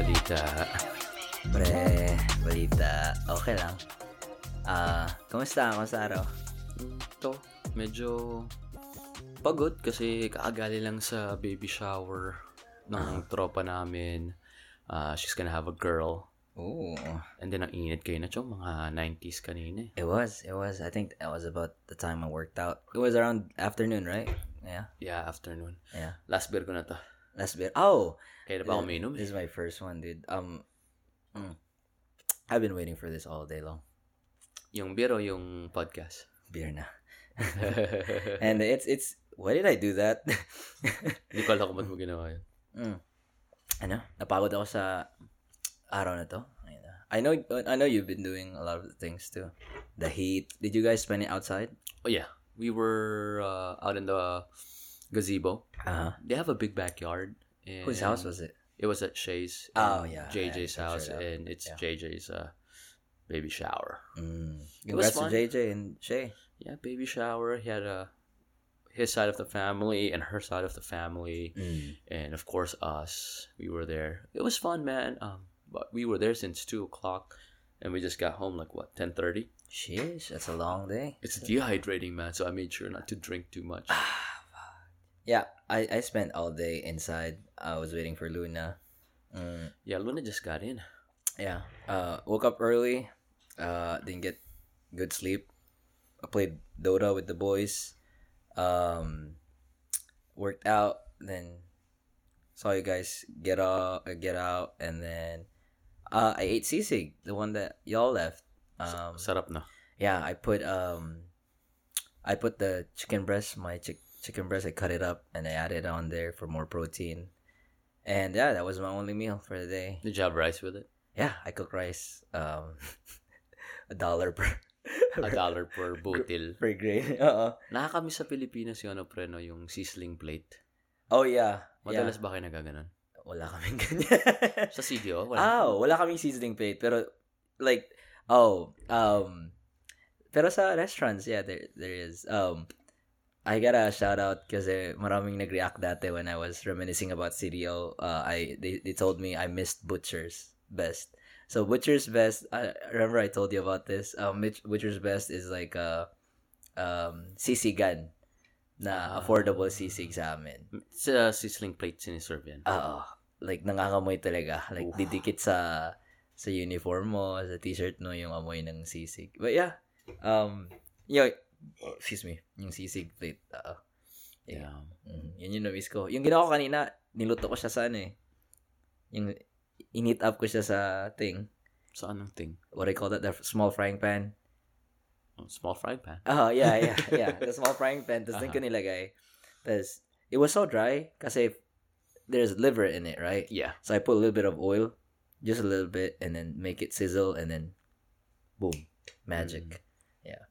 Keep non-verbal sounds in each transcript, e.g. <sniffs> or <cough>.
balita? Pre, balita. Okay lang. Ah, kumusta? Kumusta araw? Ito, medyo pagod kasi kaagali lang sa baby shower ng tropa namin. Ah, she's gonna have a girl. Ooh. And then, ang init kayo na, chong, mga 90s kanina. It was. It was. I think that was about the time I worked out. It was around afternoon, right? Yeah. Yeah, afternoon. Yeah. Last beer ko na to. Last bit. Oh, Kaya na pa ako uminom this is my first one, dude. Um, mm. I've been waiting for this all day long. Yung beer o yung podcast? Beer na. <laughs> And it's it's. Why did I do that? <laughs> Hindi ko alam kung ba't mo ginawa yun. Mm. Ano? Napagod ako sa araw na to. I know I know you've been doing a lot of things too. The heat. Did you guys spend it outside? Oh yeah, we were uh, out in the gazebo. Uh-huh. They have a big backyard. And Whose house was it? It was at Shay's. Oh, yeah, JJ's yeah, house, and it's Yeah. JJ's uh, baby shower. Mm. It was Congrats to. JJ and Shay. Yeah, baby shower. He had a his side of the family and her side of the family, Mm. and of course us. We were there. It was fun, man. Um, but we were there since two o'clock, and we just got home like what ten thirty. Sheesh, that's a long day. It's dehydrating, man. So I made sure not to drink too much. <sighs> <sighs> Yeah, I, I spent all day inside. I was waiting for Luna. Mm, Yeah, Luna just got in. yeah. Uh, woke up early. Uh, didn't get good sleep. I played Dota with the boys. Um, worked out. Then saw you guys get out, uh, get out, and then uh, I ate sisig, the one that y'all left. Um, Sarap na. yeah, I put um, I put the chicken breast, my chick chicken breast. I cut it up and I added on there for more protein. And yeah, that was my only meal for the day. Did you have rice with it? Yeah, I cook rice. Um, <laughs> a dollar per A <laughs> dollar per butil. per grain. <laughs> Uh Nakakamiss sa Pilipinas yung ano pre, no, yung sizzling plate. Oh yeah. Madalas yeah. ba kayo nagaganon? Wala kaming ganyan. Sa CDO? Wala. Oh, wala kaming seasoning plate pero like oh, um pero sa restaurants, yeah, there there is. Um I gotta shout out kasi maraming nag-react dati when I was reminiscing about CDO. Uh, I they, they told me I missed Butcher's Best. So Butcher's Best, I remember I told you about this. Um, Butch- Butcher's Best is like a um sisigan na Ah. affordable sisig sa amin. Sa sizzling plate siniserve yan. Oo. like nangangamoy talaga. Like Oof. didikit sa sa uniform mo, sa t-shirt mo yung amoy ng sisig. But yeah. Um yung excuse me, yung sisig plate. Oo. Yeah. Mhm. Yun yung na-miss ko. Yung ginawa ko kanina, niluto ko siya sa ano eh. Yung init up ko siya sa thing. Sa anong thing? What you call that? The small frying pan. Oh, small frying pan. Oh, yeah, yeah, <laughs> yeah. The small frying pan. Tapos doon ko nilagay. Tapos, it was so dry kasi there's liver in it, right? Yeah. So I put a little bit of oil, just a little bit, and then make it sizzle, and then boom, magic.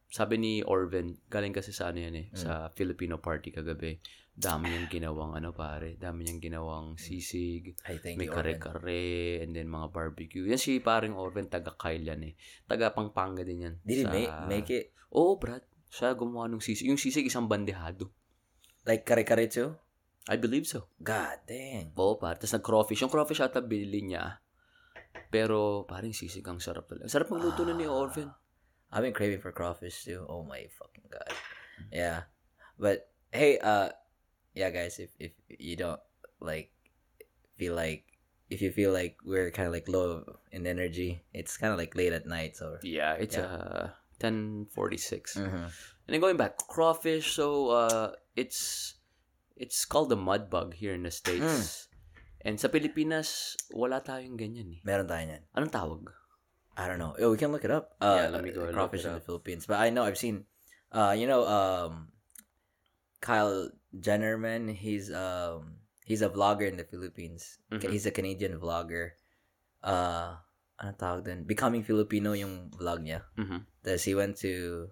Sabi ni Orvin, galing kasi sa ano yan eh, Mm. sa Filipino party kagabi. Dami niyang ginawang ano pare, dami niyang ginawang sisig, I thank may you, kare-kare, and then mga barbecue. Yan si paring Orvin, taga Kyle yan eh. Taga Pampanga din yan. Did Sa- make, make it Oo, Brad. Siya gumawa ng sisig. Yung sisig isang bandehado. like kare-kare too? I believe so. God dang. Oo, pare. Tapos nag-crawfish. Yung crawfish ata bili niya. Pero parang sisig ang sarap talaga. Sarap magluto na ni Ah. I've been craving for crawfish too. Oh my fucking god. Yeah. But hey, uh yeah guys, if if you don't like feel like if you feel like we're kind of like low in energy, it's kind of like late at night, so Yeah, it's Yeah. uh 10:46. Mhm. And then going back, crawfish. So uh, it's it's called the mud bug here in the Mm. states. And sa Pilipinas, wala tayong ganyan eh. meron tayo niyan. Anong tawag? I don't know. Oh, we can look it up. Uh, Yeah, let me go Crawfish in the. Philippines, but I know I've seen. Uh, you know, um, Kyle Jennermann. He's um he's a vlogger in the Philippines. Mhm. He's a Canadian vlogger. Uh, ano tawag din? Becoming Filipino yung vlog niya. Mhm. Tapos he went to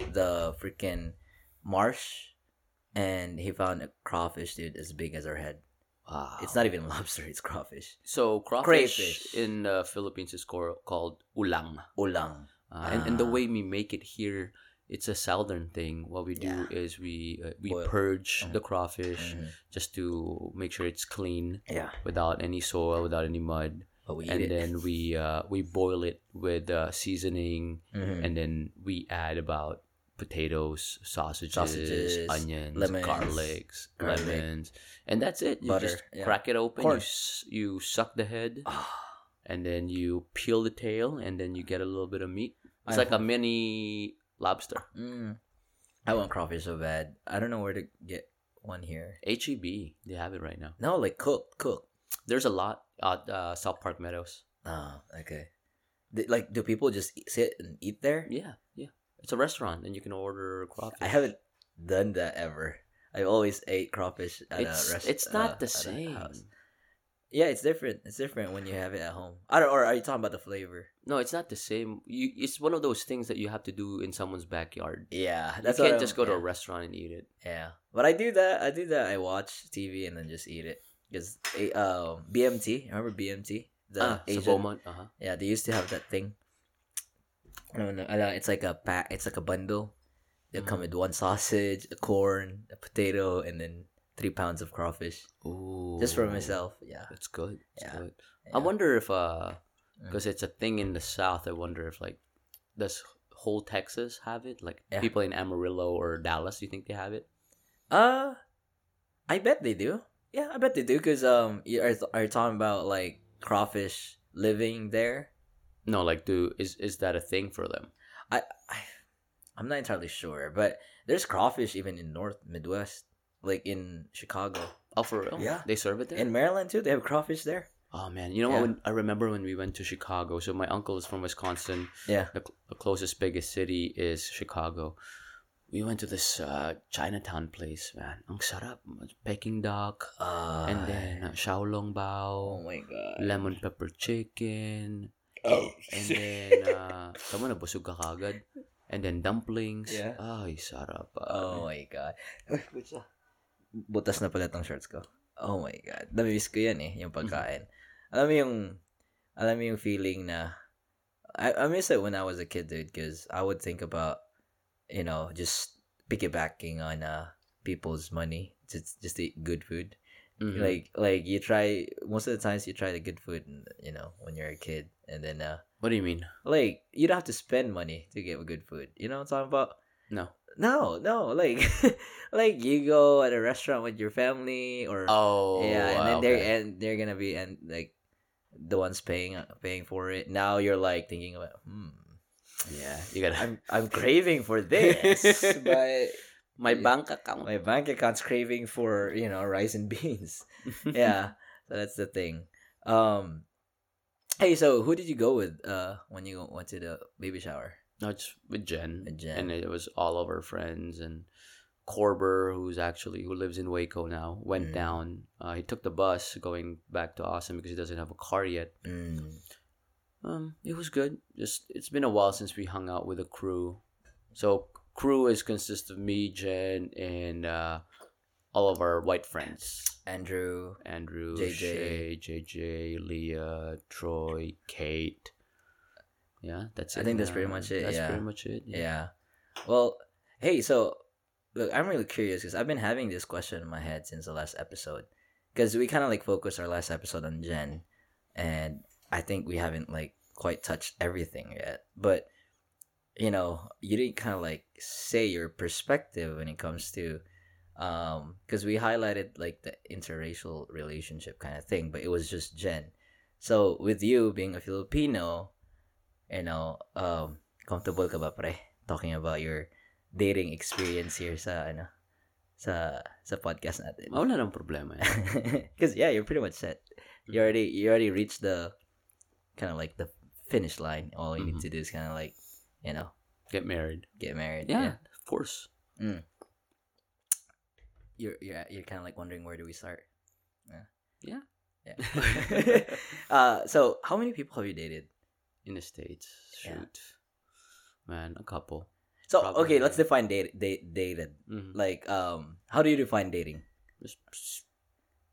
the freaking marsh and he found a crawfish, dude, as big as our head. Wow. It's not even <laughs> lobster, it's crawfish. So crawfish Crayfish. in the Philippines is cor- called ulang. Ulang. Uh, and, and the Ah. way we make it here, it's a southern thing. What we do Yeah. is we uh, we Boil. purge Mhm. the crawfish Mhm. just to make sure it's clean Yeah. without any soil, without any mud. But we eat and it. then we uh, we boil it with uh, seasoning, Mhm. and then we add about potatoes, sausages, Sausages, onions, lemons, garlics, garlic, lemons, and that's it. You butter, just yeah. crack it open. You, you suck the head, Ah, and then you peel the tail, and then you get a little bit of meat. It's I like a mini lobster. mm. I want crawfish so bad. I don't know where to get one here. HEB, they have it right now. No, like cooked, cooked. There's a lot at uh, South Park Meadows. Oh, okay. Like, do people just sit and eat there? Yeah, yeah. It's a restaurant, and you can order crawfish. I haven't done that ever. I always ate crawfish at It's a restaurant. it's not the same. Yeah, it's different. It's different when you have it at home. I don't, or are you talking about the flavor? No, it's not the same. You, it's one of those things that you have to do in someone's backyard. Yeah, You can't just go I'm- to a restaurant and eat it. Yeah, but I do that. I do that. I watch TV and then just eat it because uh, BMT. Remember BMT? The ah, Asian. Beaumont, uh-huh. Yeah, they used to have that thing. Know. I know, It's like a pack. It's like a bundle. They will come Mhm. with one sausage, a corn, a potato, and then three pounds of crawfish. Ooh, Just for myself. Yeah. That's good. That's Yeah. good. yeah. I wonder if uh, Mm. because it's a thing in the South. I wonder if like, does whole Texas have it? Like Yeah. people in Amarillo or Dallas, do you think they have it? Uh, I bet they do. Yeah, I bet they do. Cause um, you are, are you talking about like crawfish living there? No, like do is is that a thing for them? I, I I'm not entirely sure, but there's crawfish even in North Midwest, like in Chicago, Oh, for real? Yeah. they serve it there. in Maryland too. They have crawfish there. oh man, you know Yeah. what? When, I remember when we went to Chicago. So my uncle is from Wisconsin. Yeah. the, the closest biggest city is Chicago. We went to this uh, Chinatown place, man. Ang sarap. Peking duck, Uh, and then uh, xiaolong oh my god. lemon pepper chicken, Oh. <laughs> and then uh, tama na busog ka kagad. And then dumplings. Yeah. Ay, sarap. Oh my god. Butas na pala tong shorts ko. Oh my god. Namiss ko yan eh, yung pagkain. Alam mo yung, alam mo yung feeling na, I, I miss it when I was a kid, dude, because I would think about, you know, just piggybacking on uh people's money just just to eat good food. Mhm. Like like you try most of the times you try the good food, you know, when you're a kid, and then uh what do you mean? like you don't have to spend money to get good food. You know what I'm talking about? No. No, no, like <laughs> like you go at a restaurant with your family or Oh, yeah, and then okay. they're and they're gonna be and like the ones paying paying for it. Now you're like thinking about hmm, yeah, you gotta. I'm I'm craving for this, <laughs> but my bank account. my bank account's craving for you know rice and <laughs> beans. <laughs> yeah, so that's the thing. Um, hey, so who did you go with uh when you went to the baby shower? No, just with Jen. With Jen. And it was all of our friends and Corber, who's actually who lives in Waco now, went Mm. down. Uh, he took the bus going back to Austin because he doesn't have a car yet. Mm. Um, it was good. Just it's been a while since we hung out with a crew. So crew is consists of me, Jen, and uh, all of our white friends. Andrew. Andrew, JJ. Shay, JJ, Leah, Troy, Kate. Yeah, that's it. I think that's pretty much it, That's yeah. pretty much it. Yeah. Well, hey, so look, I'm really curious because I've been having this question in my head since the last episode. Because we kind of like focused our last episode on Jen, and I think we haven't like quite touched everything yet. But you know, you didn't kind of like say your perspective when it comes to, um, because we highlighted like the interracial relationship kind of thing, but it was just Jen. So with you being a Filipino, you know, um, comfortable ka ba pre talking about your dating experience here sa ano sa sa podcast natin? Oh, wala nang problema because <laughs> yeah you're pretty much set. You already you already reached the kind of like the finish line. All you need Mhm. to do is kind of like you know Get married. get married Yeah, of course. you're you're you're kind of like wondering where do we start yeah Yeah. yeah <laughs> <laughs> uh so how many people have you dated In the States. Yeah. Shoot. Man, a couple. so Probably. okay let's define date date dated Mhm. like um how do you define dating Just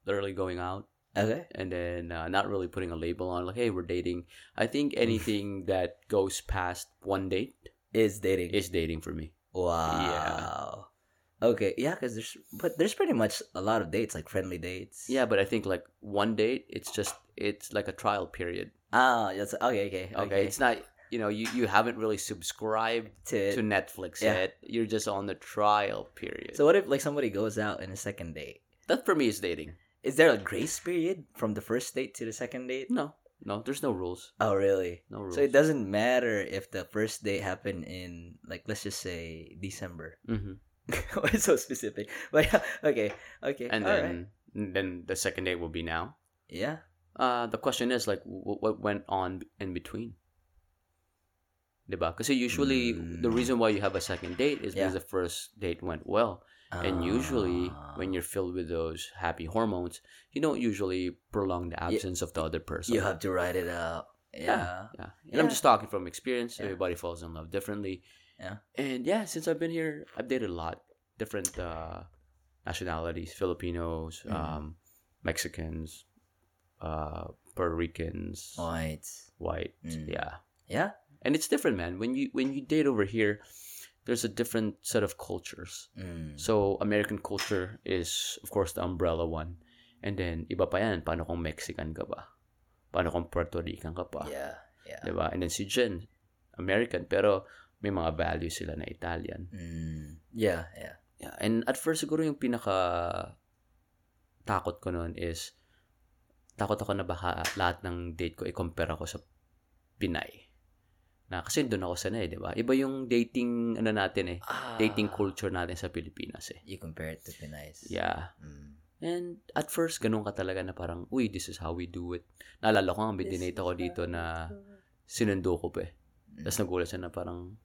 literally going out okay and then uh, not really putting a label on like, hey, we're dating. I think anything that goes past one date is dating is dating for me. Wow. Yeah. Okay, yeah, because there's but there's pretty much a lot of dates, like friendly dates. Yeah, but I think like one date, it's just it's like a trial period. Ah, that's okay, okay, okay. Okay, it's not you know you you haven't really subscribed to, to Netflix Yeah. yet. You're just on the trial period. So what if like somebody goes out in a second date? that for me is dating. Is there a grace period from the first date to the second date? No, no, there's no rules. Oh, really? No rules. So it doesn't matter if the first date happened in like let's just say December. <laughs> hmm Why so specific? <laughs> But yeah, okay, okay. And all then right. then the second date will be now. yeah. Uh, the question is like w- what went on in between. Diba? Kasi usually the Mm. reason why you have a second date is Yeah. because the first date went well. And usually when Ah. you're filled with those happy hormones, you don't usually prolong the absence of the other person. you have to write it out. Yeah. Yeah. And I'm just talking from experience. Yeah. Everybody falls in love differently. Yeah. And yeah, since I've been here, I've dated a lot. Different uh, nationalities Filipinos, Mhm. um, Mexicans, uh, Puerto Ricans, Right. white. Mm. Yeah. Yeah. And it's different, man. When you when you date over here, there's a different set of cultures. Mm. So American culture is of course the umbrella one. And then iba pa yan, paano kung Mexican ka ba? Paano kung Puerto Rican ka pa? Yeah. Yeah. Diba? And then si Jen, American, pero may mga values sila na Italian. Mm. Yeah. Yeah. Yeah. And at first, siguro yung pinaka takot ko noon is takot ako na baka lahat ng date ko i-compare ako sa Pinay. Na, kasi doon ako sanay, di ba? Iba yung dating, ano natin eh, dating Ah, culture natin sa Pilipinas eh. You compare it to Pinay's. Yeah. Mm. And at first, ganun ka talaga na parang, uy, this is how we do it. Naalala ko nga, may dinate ako dito na sinundo ko pa eh. Mm. Tapos nagulat siya na parang,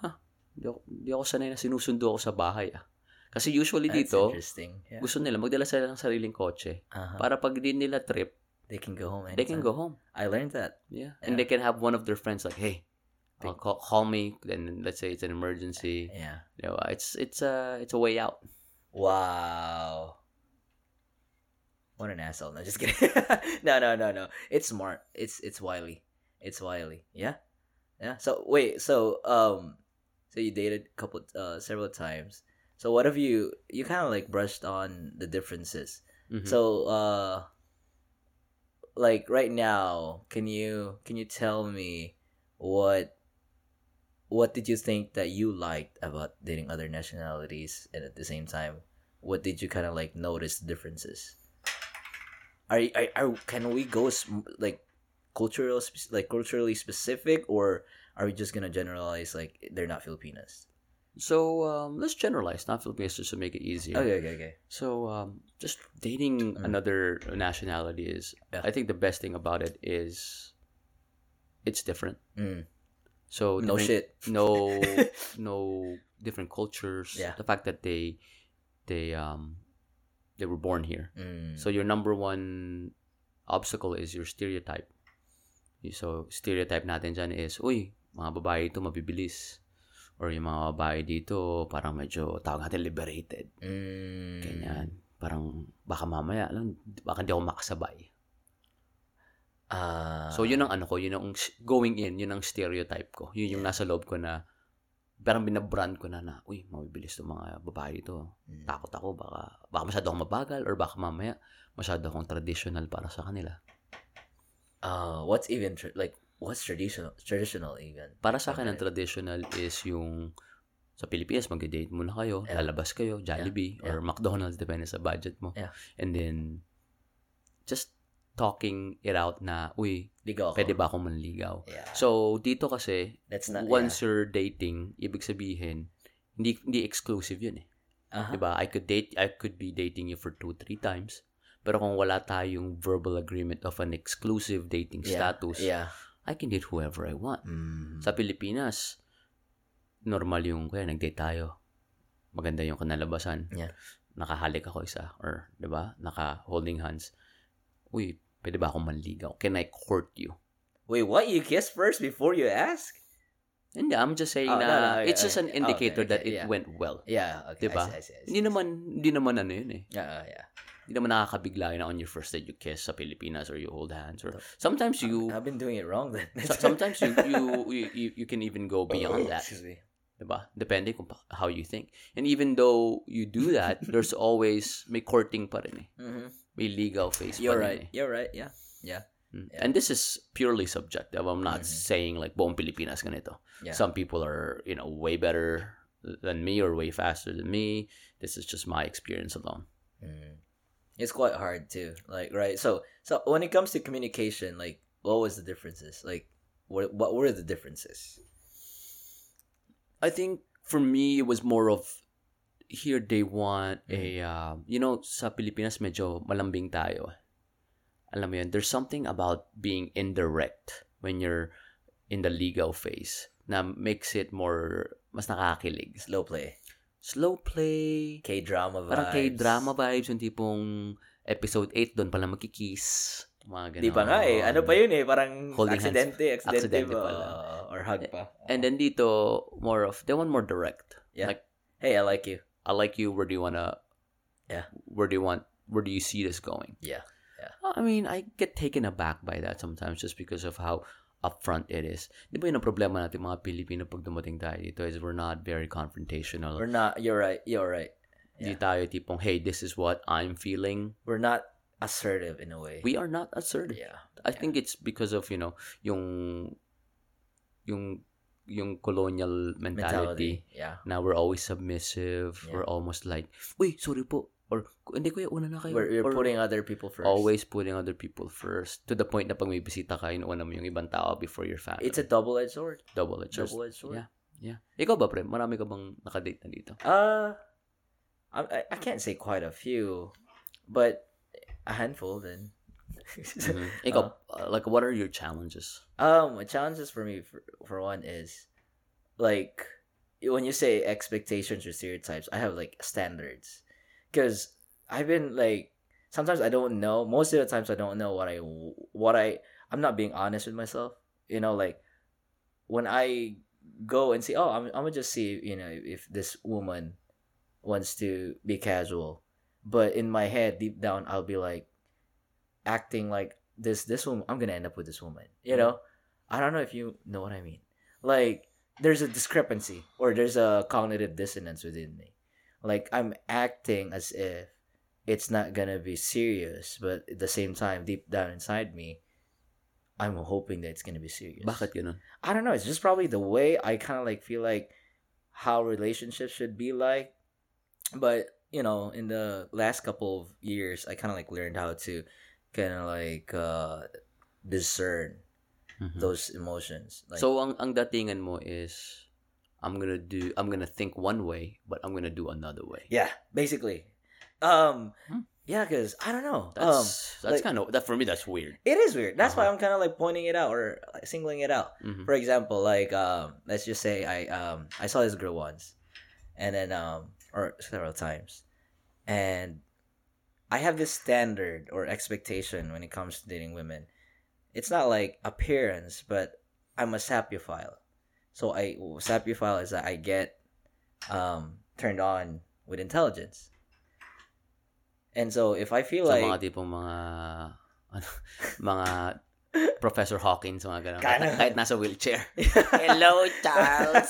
ha, di ako, di ako sanay na sinusundo ako sa bahay ah. Kasi usually That's dito, interesting. Yeah. gusto nila, magdala sila ng sariling kotse. Uh-huh. Para pag di nila trip, They can go home. they can anytime. go home. I learned that. Yeah. Yeah. And they can have one of their friends like, hey, I'll call, call me. Then let's say it's an emergency. Yeah. You know, it's it's a it's a way out. Wow. What an asshole. No, just kidding. <laughs> no, no, no, no. It's smart. It's it's wily. It's wily. Yeah. Yeah. So wait, so um so you dated a couple uh several times. So what have you you kind of like brushed on the differences. Mhm. So uh like right now, can you can you tell me what what did you think that you liked about dating other nationalities and at the same time what did you kind of like notice differences are, are, are can we go like cultural like culturally specific or are we just gonna generalize like they're not filipinas so um, let's generalize, not Filipinos, just to make it easier. okay okay okay So um, just dating Mm. another nationality is, Yeah. I think the best thing about it is, it's different. Mm. So no shit <laughs> no <laughs> no different cultures. Yeah. The fact that they they um they were born here. Mm. So your number one obstacle is your stereotype. So stereotype natin dyan is, uy, mga babae ito mabibilis. Or yung mga babae dito, parang medyo, tawag natin, liberated. Mm. Ganyan. Parang, baka mamaya, lang, baka hindi ako makasabay. Ah. So, yun ang ano ko, yun ang going in, yun ang stereotype ko. Yun yung Yeah. nasa loob ko na, parang binabrand ko na na, uy, mabibilis itong mga babae ito. Mm. Takot ako, baka, baka masyado akong mabagal, or baka mamaya, masyado akong traditional para sa kanila. Uh, what's even tr- like what's traditional traditional even Para sa akin, ang Okay. traditional is yung, sa Pilipinas, mag-date muna kayo, Yeah. lalabas kayo, Jollibee, Yeah. or McDonald's, depende sa budget mo. Yeah. And then, just talking it out na, uy, Ligaw ako. pwede ba akong manligaw? Yeah. So, dito kasi, That's not once you're dating, ibig sabihin, hindi hindi exclusive yun eh. yeah. Uh-huh. 'Di ba? I could date I could be dating you for two, three times. Pero kung wala tayong verbal agreement of an exclusive dating Yeah. status, Yeah. I can date whoever I want. Mm. Sa Pilipinas, normal yung kaya nag-date tayo. Maganda yung kanalabasan. Yeah. Nakahalik ako isa or 'di ba? Naka holding hands. Uy, pwede ba akong manligaw? Can I court you? Wait, what? You kiss first before you ask? Hindi, I'm just saying Oh, na no, no, okay, it's just an indicator Okay, that it yeah. went well. Yeah. Okay. Diba? I see, I see, I see. Hindi naman hindi naman ano yun eh. Yeah. Yeah. Hindi naman nakakabigla na on your first date you kiss sa Pilipinas or you hold hands or sometimes you I've been doing it wrong then. <laughs> so- sometimes you, you you you you can even go beyond that. Excuse me. Diba? Depende kung pa- how you think. And even though you do that, <laughs> there's always may courting pa rin eh. Mm-hmm. May legal phase You're right. You're right. Yeah. Yeah. Mm. Yeah. And this is purely subjective. I'm not Mhm. saying like buong Pilipinas ganito. Yeah. Some people are, you know, way better than me or way faster than me. This is just my experience alone. Mm. It's quite hard too. Like right. So so when it comes to communication, like what was the differences? Like what what were the differences? I think for me it was more of here they want a uh, you know sa Pilipinas medyo malambing tayo. Alam mo yun, there's something about being indirect when you're in the legal phase na makes it more mas nakakakilig. Slow play. Slow play, K drama vibes. parang kay drama vibes yung tipong episode 8 doon pala magkikiss. Mga ganun. Di ba nga eh. Ano pa yun eh. Parang Holding hands. Aksidente ba? pala. Or hug pa. And then dito, more of, they want more direct. Yeah. Like, Hey, I like you. I like you. Where do you wanna? Yeah. Where do you want? Where do you see this going? Yeah. Yeah. I mean, I get taken aback by that sometimes just because of how upfront it is. Di ba yun ang problema natin mga Pilipino pag dumating tayo dito is we're not very confrontational. We're not, you're right. You're right. Hindi tayo tipong, hey, this is what I'm feeling. We're not assertive in a way. We are not assertive. yeah. I think it's because of, you know, yung yung yung colonial mentality. Yeah. na we're always submissive. Yeah. We're almost like, uy, sorry po. Or, hindi kuya, una na kayo. We're, we're Or, putting other people first. always putting other people first. To the point na pag may bisita ka, inuuna mo yung ibang tao before your family. It's a double-edged sword. double edged Double-edged sword. Yeah. Yeah. Ikaw ba, pre? Marami ka bang nakadate na dito? Uh, I- I can't say quite a few, but a handful then. <laughs> Mhm. Ikaw, uh, like, what are your challenges? Um, challenges for me for, for one is like when you say expectations or stereotypes, I have like standards because I've been like sometimes I don't know. Most of the times I don't know what I what I I'm not being honest with myself. You know, like when I go and see, oh, I'm I'm gonna just see you know if this woman wants to be casual, but in my head deep down I'll be like acting like this this woman I'm gonna end up with this woman. You mm-hmm. know. I don't know if you know what I mean. Like there's a discrepancy or there's a cognitive dissonance within me. Like I'm acting as if it's not gonna be serious, but at the same time, deep down inside me, I'm hoping that it's gonna be serious. Bakit ganun? I don't know. It's just probably the way I kind of like feel like how relationships should be like. But you know, in the last couple of years, I kind of like learned how to kind of like uh, discern Mhm. those emotions. Like, so, ang, ang datingan mo is, I'm gonna do, I'm gonna think one way, but I'm gonna do another way. yeah, basically. Um, Hmm. yeah, because I don't know. um, That's, that's like- kind of, that for me, that's weird. it is weird. That's why Uh-huh. I'm kind of like pointing it out or like, singling it out. Mhm. For example, like um, let's just say I um I saw this girl once, and then um or several times, and I have this standard or expectation when it comes to dating women. It's not like appearance, but I'm a sapiophile. So I sapiophile is that I get um turned on with intelligence. And so if I feel Sa like mga tipong mga, <laughs> ano, mga Professor Hawkins, mga ganun. Kana. Kahit, kahit nasa wheelchair. <laughs> Hello, Charles.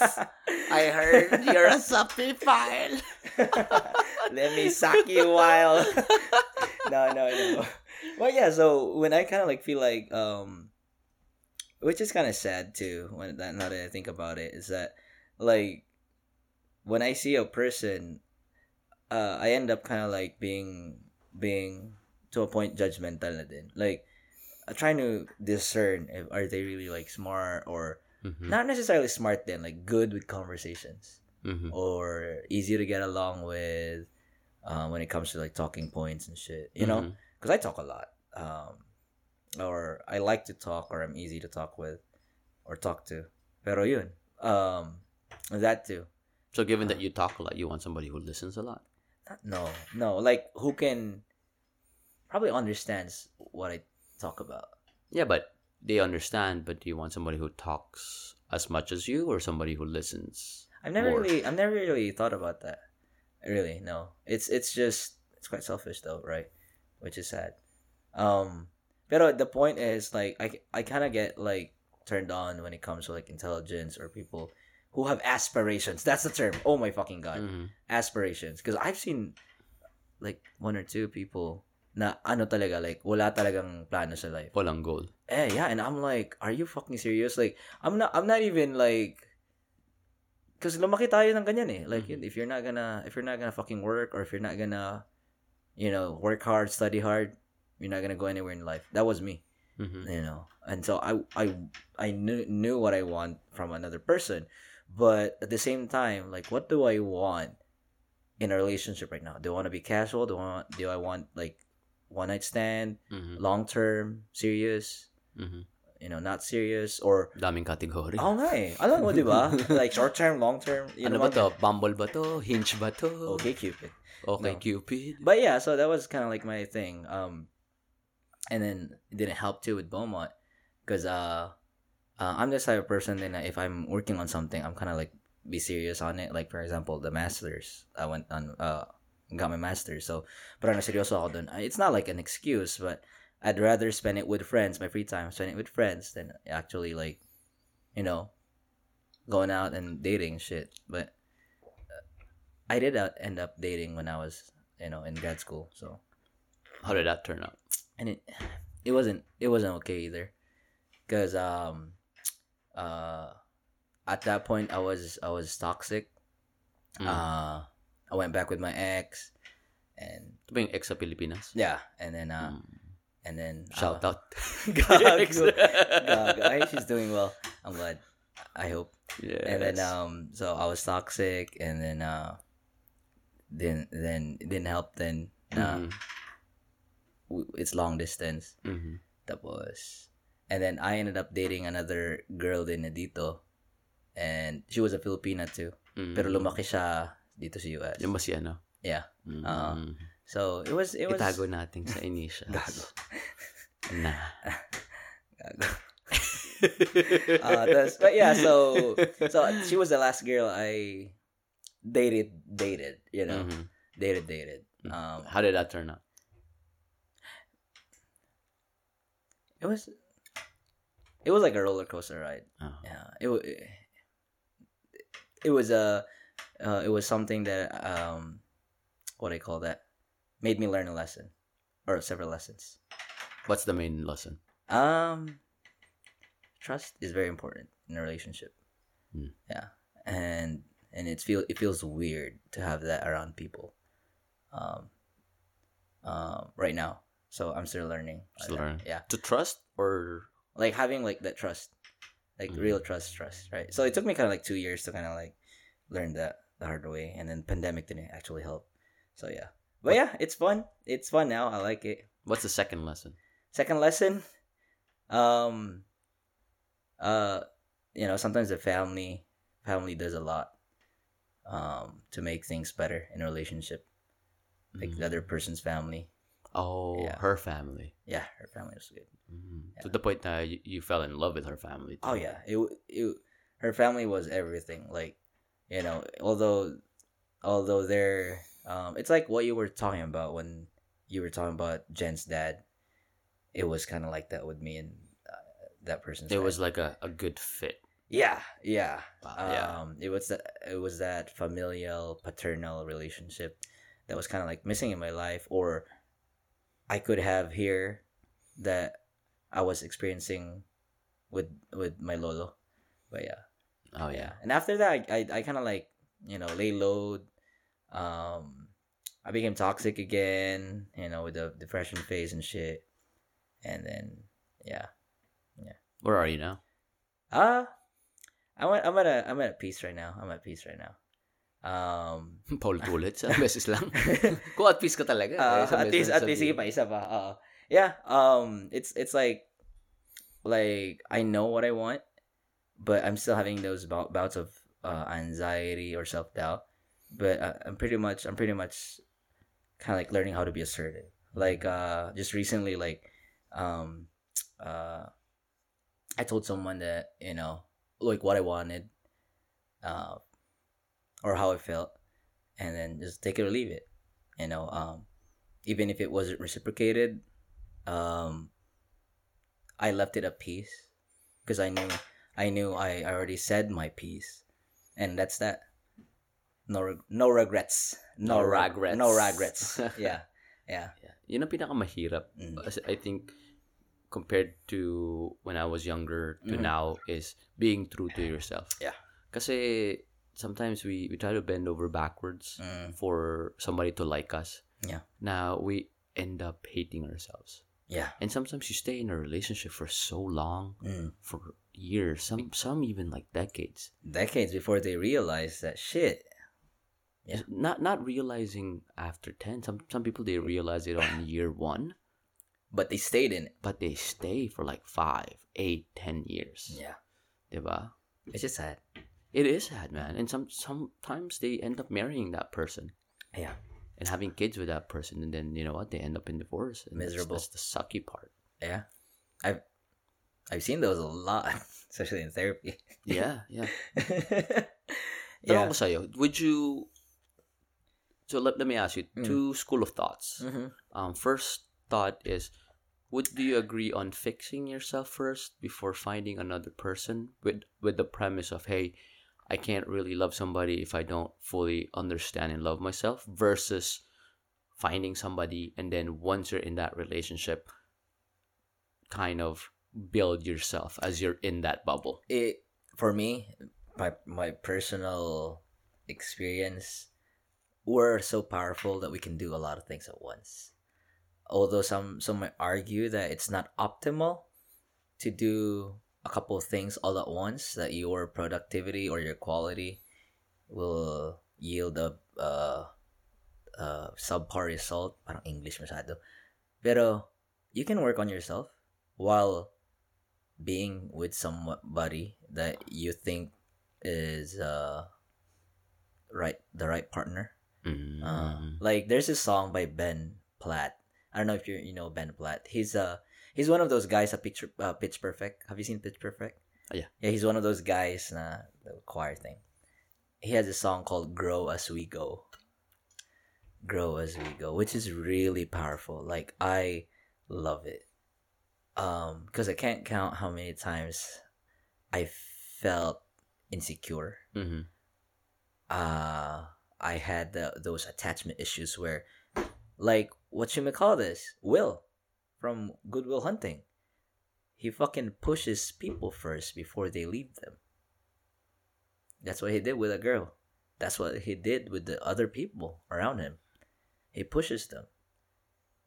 I heard you're a sapiophile. <laughs> Let me suck you while. <laughs> no, no, no. But yeah, so when I kind of like feel like, um, which is kind of sad too. When that now that I think about it, is that like when I see a person, uh, I end up kind of like being being to a point judgmental na din. Like trying to discern if are they really like smart or Mhm. not necessarily smart then like good with conversations Mhm. or easy to get along with um, when it comes to like talking points and shit. You know, Mhm. because I talk a lot, um, or I like to talk, or I'm easy to talk with, or talk to. Pero yun, um, that too. So given that you talk a lot, you want somebody who listens a lot. No, no, like who can probably understands what I talk about. Yeah, but they understand, but do you want somebody who talks as much as you or somebody who listens? I've never More. really, I've never really thought about that. Really, no. It's it's just it's quite selfish though, right? Which is sad. Um, pero the point is like I I kind of get like turned on when it comes to like intelligence or people who have aspirations. That's the term. Oh my fucking god. Mhm. Aspirations. Because I've seen like one or two people na ano talaga like wala talagang plano sa life. Walang goal. Eh, yeah, and I'm like, are you fucking serious? Like, I'm not, I'm not even like, cause lumaki tayo ng ganyan eh. Like, Mhm. if you're not gonna, if you're not gonna fucking work, or if you're not gonna, you know, work hard, study hard, you're not gonna go anywhere in life. That was me, Mhm. you know. And so I, I, I knew knew what I want from another person, but at the same time, like, what do I want in a relationship right now? Do I want to be casual? Do I want, do I want like one night stand? Mhm. long term, serious, Mhm. you know, not serious, or Daming kategory. Oo nga eh. Alam mo, di ba? like, short term, long term. You ano know ba to? Bumble ba to? Hinge ba to? Okay, Cupid. Okay, No. Cupid. But yeah, so that was kind of like my thing. Um, and then it didn't help too with Beaumont because uh, uh, I'm this type of person that if I'm working on something, I'm kind of like be serious on it. Like for example, the masters. I went on uh got my masters. So, pero na seryoso ako dun. It's not like an excuse, but I'd rather spend it with friends, my free time, spend it with friends than actually like, you know, going out and dating shit. But uh, I did uh, end up dating when I was, you know, in grad school. So, How did that turn out? and it it wasn't it wasn't okay either because um uh at that point i was i was toxic Mm. uh i went back with my ex and Ito ba yung ex sa Pilipinas? yeah and then uh Mm. and then Shout uh, out. <laughs> Gago. <laughs> Gago. I she's doing well i'm glad i hope yes. and then um so i was toxic and then uh then then it didn't help then uh, Mhm. w- it's long distance Mhm. Tapos, and then I ended up dating another girl din na dito. And she was a Filipina too. Mhm. Pero lumaki siya dito sa US. Yung ba si ano? Yeah. Mhm. Ah, So, it was, it was... Itago natin sa initials. <laughs> Gago. Na. Gago. <laughs> Uh, tas- but yeah, so, so she was the last girl I dated, dated, you know? Mhm. Dated, dated. Um, How did that turn out? it was, it was like a roller coaster ride. Oh. yeah it wa- it was a uh, it was something that um what do I call that? Made me learn a lesson or several lessons. What's the main lesson? um trust is very important in a relationship. Hmm. yeah and and it feel it feels weird to have that around people um um right now. So I'm still learning. Still learning. yeah. To trust or? Like having like that trust. Like Mhm. real trust trust right? So it took me kind of like two years to kind of like learn that the hard way and then pandemic didn't actually help so yeah but yeah it's fun it's fun now i like it what's the second lesson? second lesson um uh you know sometimes the family family does a lot um to make things better in a relationship like Mhm. the other person's family Oh, Yeah. her family. yeah her family was good Mhm. To the point na you, you fell in love with her family. too. Oh yeah, it, it her family was everything. Like, you know, although although they're um, it's like what you were talking about when you were talking about Jen's dad. It was kind of like that with me and uh, that person's. It was like a, a good fit. yeah, yeah, Wow, yeah. um, it was that it was that familial paternal relationship that was kind of like missing in my life, or I could have here that I was experiencing with with my lolo. But yeah, Oh yeah. And after that, I I, I kind of like you know lay low. Um, I became toxic again, you know, with the depression phase and shit. And then yeah, yeah. Where are you now? ah, I'm at, I'm at a I'm at peace right now. I'm at peace right now. Um, <laughs> Paulit-ulit sa <laughs> beses lang. Kung at peace ka talaga. Uh, at least, at least, sige pa, isa pa. Oo. yeah, um, it's, it's like, like, I know what I want, but I'm still having those bout, bouts of uh, anxiety or self-doubt. But uh, I'm pretty much, I'm pretty much kind of like learning how to be assertive. Like, uh, just recently, like, um, uh, I told someone that, you know, like what I wanted, uh, or how I felt, and then just take it or leave it. You know, um, even if it wasn't reciprocated, um, I left it at peace because I knew I knew I already said my piece, and that's that. No, reg- no regrets. No reg- regrets. No regrets. <laughs> yeah, yeah. Yeah. Yun ang pinakamahirap. Mm. I think compared to when I was younger to Mhm. now is being true to yourself. Yeah. Kasi sometimes we, we try to bend over backwards Mm. for somebody to like us. Yeah. Now we end up hating ourselves. Yeah. And sometimes you stay in a relationship for so long, Mm. for years, some some even like decades. Decades before they realize that shit. Yeah. Not not realizing after 10. Some some people they realize it on year 1, But they stayed in it. but they stay for like 5, 8, 10 years. Yeah. Diba? It's just sad. It is sad, man. And some sometimes they end up marrying that person Yeah. and having kids with that person, and then you know what? They end up in divorce. And that's- Miserable. That's, the sucky part. Yeah. I've I've seen those a lot, <laughs> especially in therapy. Yeah, yeah. <laughs> yeah. Tanong ko sa'yo, would you? So let, let me ask you Mm. two school of thoughts. Mhm. Um, first thought is, would do you agree on fixing yourself first before finding another person with with the premise of hey, I can't really love somebody if I don't fully understand and love myself versus finding somebody and then once you're in that relationship, kind of build yourself as you're in that bubble. It for me, my my personal experience, we're so powerful that we can do a lot of things at once. Although some some might argue that it's not optimal to do a couple of things all at once, that your productivity or your quality will yield a uh, uh, subpar result. Parang English masyado. Pero you can work on yourself while being with somebody that you think is uh right the right partner. Mm. Uh, like there's a song by Ben Platt. I don't know if you you know Ben Platt. He's uh he's one of those guys at Pitch uh, Pitch Perfect. Have you seen Pitch Perfect? Oh, yeah. Yeah, he's one of those guys na the choir thing. He has a song called Grow as We Go. Grow as We Go, which is really powerful. Like I love it. Um because I can't count how many times I felt insecure. Mhm. uh I had the, those attachment issues where like what you may call this Will from Good Will Hunting. He fucking pushes people first before they leave them. That's what he did with a girl. That's what he did with the other people around him. He pushes them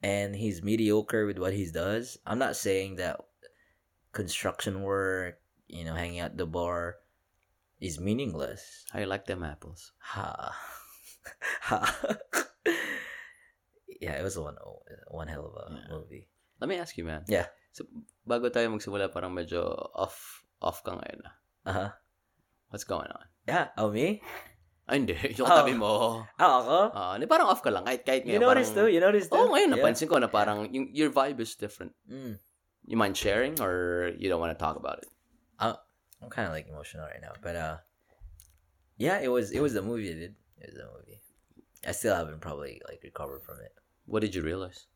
and he's mediocre with what he does I'm not saying that construction work you know hanging out the bar is meaningless I like them apples? Ha. <laughs> ha. <laughs> yeah, it was one one hell of a Yeah. movie. Let me ask you, man. Yeah. So, bago tayo magsimula, parang medyo off off ka ngayon. Uh-huh. What's going on? Yeah, oh me? Ay, hindi. <laughs> Yung Oh. tabi mo. Oh, ako? Ah, hindi, parang off ka lang. Kahit, kahit you ngayon. noticed too? parang, You noticed too? Oo, ngayon Yeah. napansin ko na parang yung, your vibe is different. Mm. You mind sharing or you don't want to talk about it? I'm kind of like emotional right now, but uh, yeah, it was it was the movie, dude. It was the movie. I still haven't probably like recovered from it. What did you realize?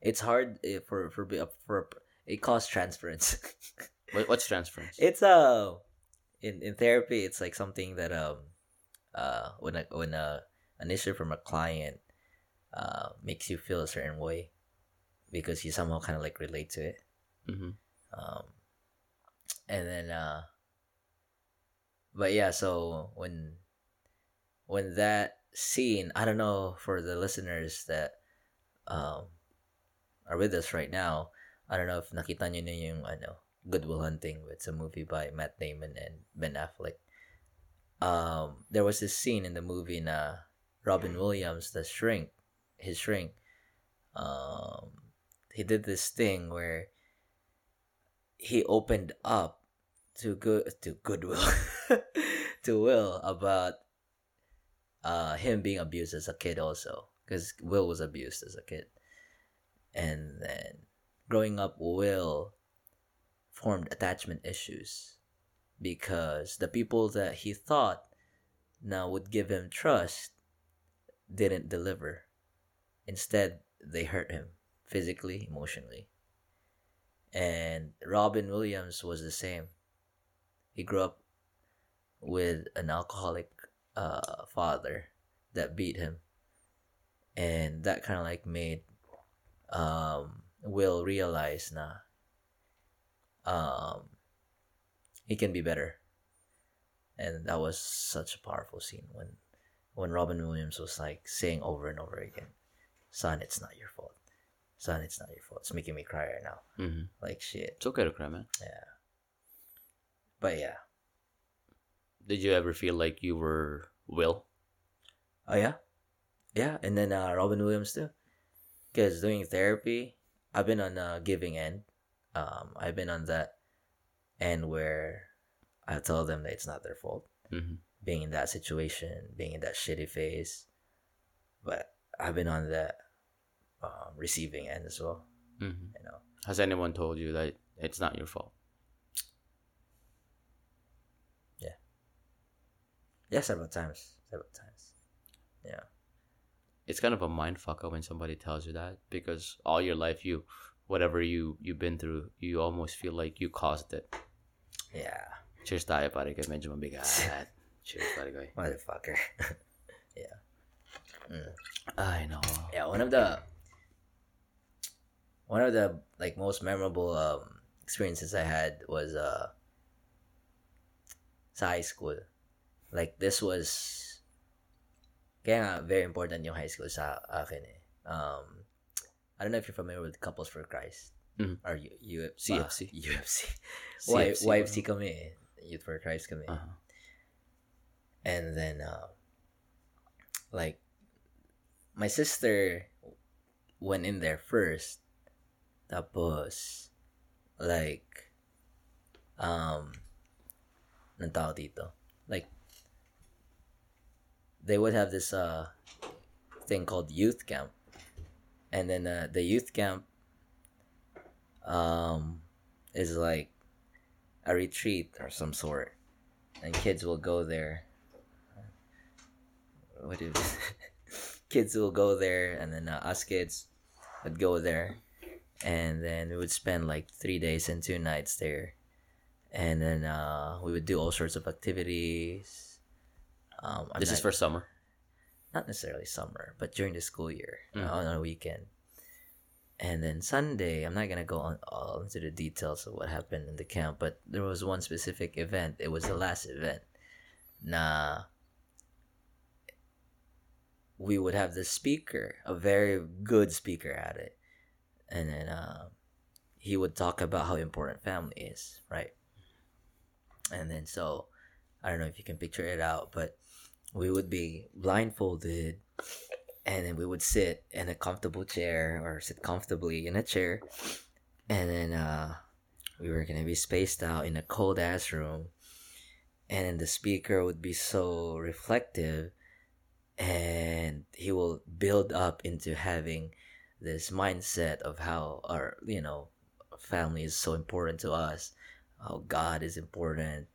It's hard eh, for for for it caused transference. <laughs> What, what's transference? it's uh in in therapy it's like something that um uh when a when a an issue from a client uh makes you feel a certain way because you somehow kind of like relate to it Mhm. um and then uh but yeah so when when that scene i don't know for the listeners that um are with us right now i don't know if nakita na yung ano Good Will Hunting it's a movie by Matt Damon and Ben Affleck. Um there was this scene in the movie na Robin Williams the shrink his shrink um he did this thing where he opened up to good to Goodwill <laughs> to Will about uh him being abused as a kid also because Will was abused as a kid. And then growing up Will formed attachment issues because the people that he thought now would give him trust didn't deliver. Instead they hurt him physically emotionally. And Robin Williams was the same. He grew up with an alcoholic uh father that beat him. And that kind of like made um will realize na um he can be better. And that was such a powerful scene when when robin williams was like saying over and over again son it's not your fault. Son it's not your fault. It's making me cry right now. Hmm like shit. It's okay to cry, man. yeah. But yeah. Did you ever feel like you were Will? Oh yeah, yeah, and then uh, Robin Williams too, because doing therapy, I've been on the giving end. Um, I've been on that end where I tell them that it's not their fault hmm being in that situation, being in that shitty phase, but I've been on that um, receiving end as well. hmm You know, Has anyone told you that it's not your fault? Yeah. Yeah, several times, several times. Yeah, It's kind of a mind fucker when somebody tells you that because all your life you, whatever you you've been through, you almost feel like you caused it. yeah, Cheers tayo pare kay medyo mabigat. Cheers pare kay. motherfucker. <laughs> yeah, mm. Ay no. yeah one of the one of the like most memorable um experiences i had was uh sa high school like this was kaya nga very important yung high school sa akin eh um I don't know if you're familiar with Couples for Christ Mhm. or U- U- CFC. uh, UFC Y- CFC. YFC kami eh. Youth for Christ kami Uh-huh. and then uh, like my sister went in there first tapos like um ng tao dito like they would have this uh thing called youth camp and then uh, the youth camp um is like a retreat or some sort and kids will go there. What do <laughs> kids will go there and then uh, us kids would go there and then we would spend like three days and two nights there. And then uh, we would do all sorts of activities um, This is for summer. Not necessarily summer, but during the school year uh, on a weekend. And then Sunday, I'm not gonna go on all into the details of what happened in the camp, but there was one specific event. It was the last event. Na we would have the speaker, a very good speaker at it, and then uh, he would talk about how important family is, right? And then so I don't know if you can picture it out, but we would be blindfolded and then we would sit in a comfortable chair or sit comfortably in a chair and then uh we were gonna be spaced out in a cold ass room and then the speaker would be so reflective and he will build up into having this mindset of how our you know family is so important to us how god is important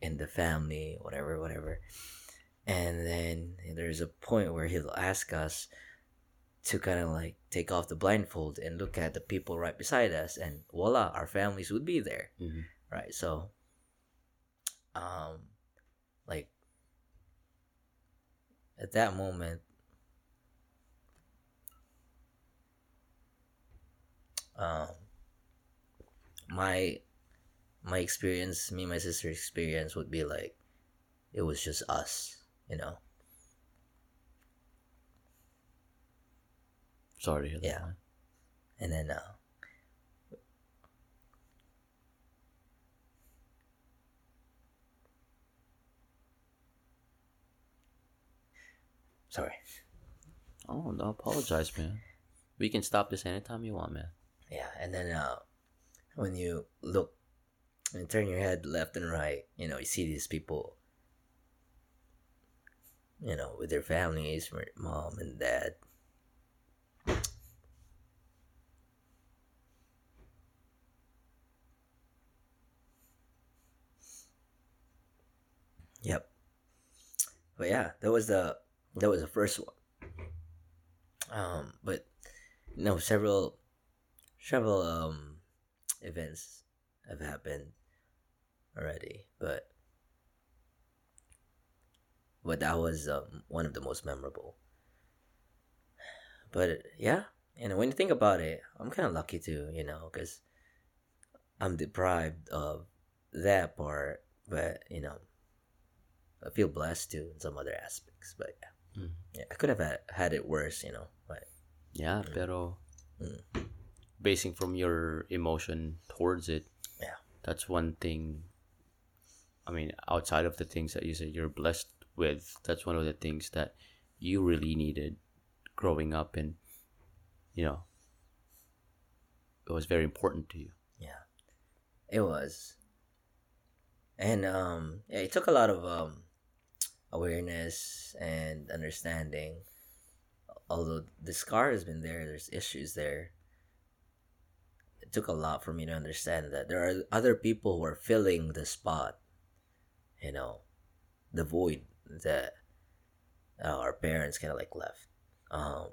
in the family whatever whatever and then there's a point where he'll ask us to kind of like take off the blindfold and look at the people right beside us and voila our families would be there Mhm. right so um like at that moment um my my experience me and my sister's experience would be like it was just us you know Sorry. to hear that, Yeah. man. and then uh sorry Oh, don't apologize, man. We can stop this anytime you want, man. yeah and then uh when you look and turn your head left and right you know you see these people you know with their families mom and dad. Yep. But yeah that was the that was the first one. Um but no several several um events have happened already but but that was um, one of the most memorable. But yeah, and when you think about it, I'm kind of lucky too, you know, because I'm deprived of that part, but you know, I feel blessed too in some other aspects. But yeah, Mm. yeah I could have had, had it worse, you know. But Yeah, pero Mm. basing from your emotion towards it, Yeah. that's one thing. I mean, outside of the things that you said you're blessed with, that's one of the things that you really needed growing up, and you know, it was very important to you. yeah, it was, and um, yeah, it took a lot of um awareness and understanding. Although the scar has been there, there's issues there. It took a lot for me to understand that there are other people who are filling the spot, you know, the void that uh, our parents kind of like left. Um,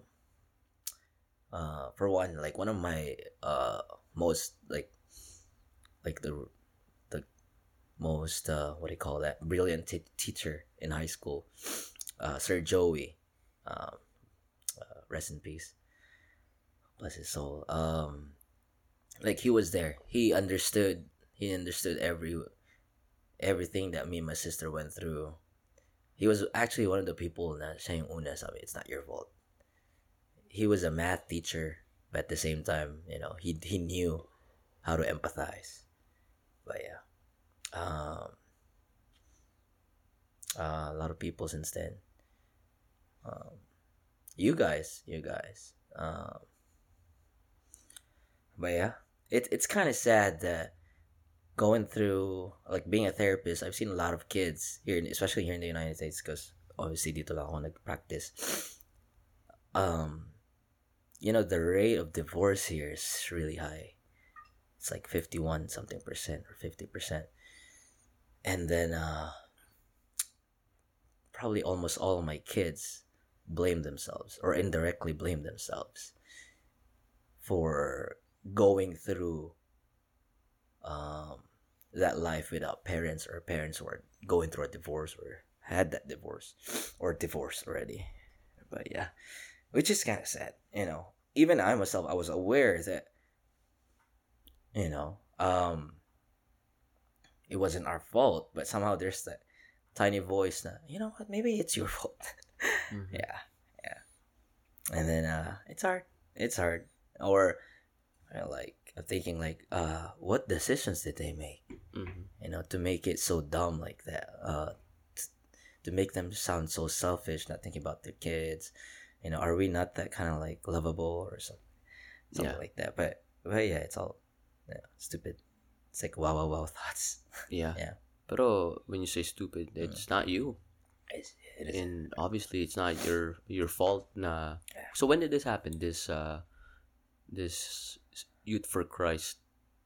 uh, for one, like one of my uh most like like the the most uh what do you call that brilliant t- teacher in high school, uh, Sir Joey, um, uh, rest in peace, bless his soul. Um, like he was there. He understood. He understood every everything that me and my sister went through. He was actually one of the people na siya yung una sabi, it's not your fault. He was a math teacher, but at the same time, you know, he he knew how to empathize. But yeah. Um uh, a lot of people since then. Um, you guys, you guys. Um, but yeah, it it's kind of sad that going through like being a therapist. I've seen a lot of kids here, especially here in the United States, because obviously dito lang ako nag-practice. Um, you know the rate of divorce here is really high. It's like fifty-one something percent or fifty percent, and then uh, probably almost all of my kids blame themselves or indirectly blame themselves for going through um, that life without parents or parents who are going through a divorce or had that divorce <sniffs> or divorced already. But yeah, which is kind of sad, you know. Even I myself, I was aware that, you know, um, it wasn't our fault, but somehow there's that tiny voice that, you know what, maybe it's your <laughs> fault. Mhm. yeah, yeah. And then uh, it's hard. It's hard. Or uh, like I'm thinking like, uh, what decisions did they make? Mhm. You know, to make it so dumb like that. Uh, t- to make them sound so selfish, not thinking about their kids. You know, are we not that kind of like lovable or something, something Yeah. like that? But but yeah, it's all yeah, stupid. It's like wow wow wow thoughts. <laughs> Yeah. Yeah. Pero when you say stupid, it's not you. It's, it is. and obviously it's not your your fault na Yeah. so when did this happen this uh this youth for christ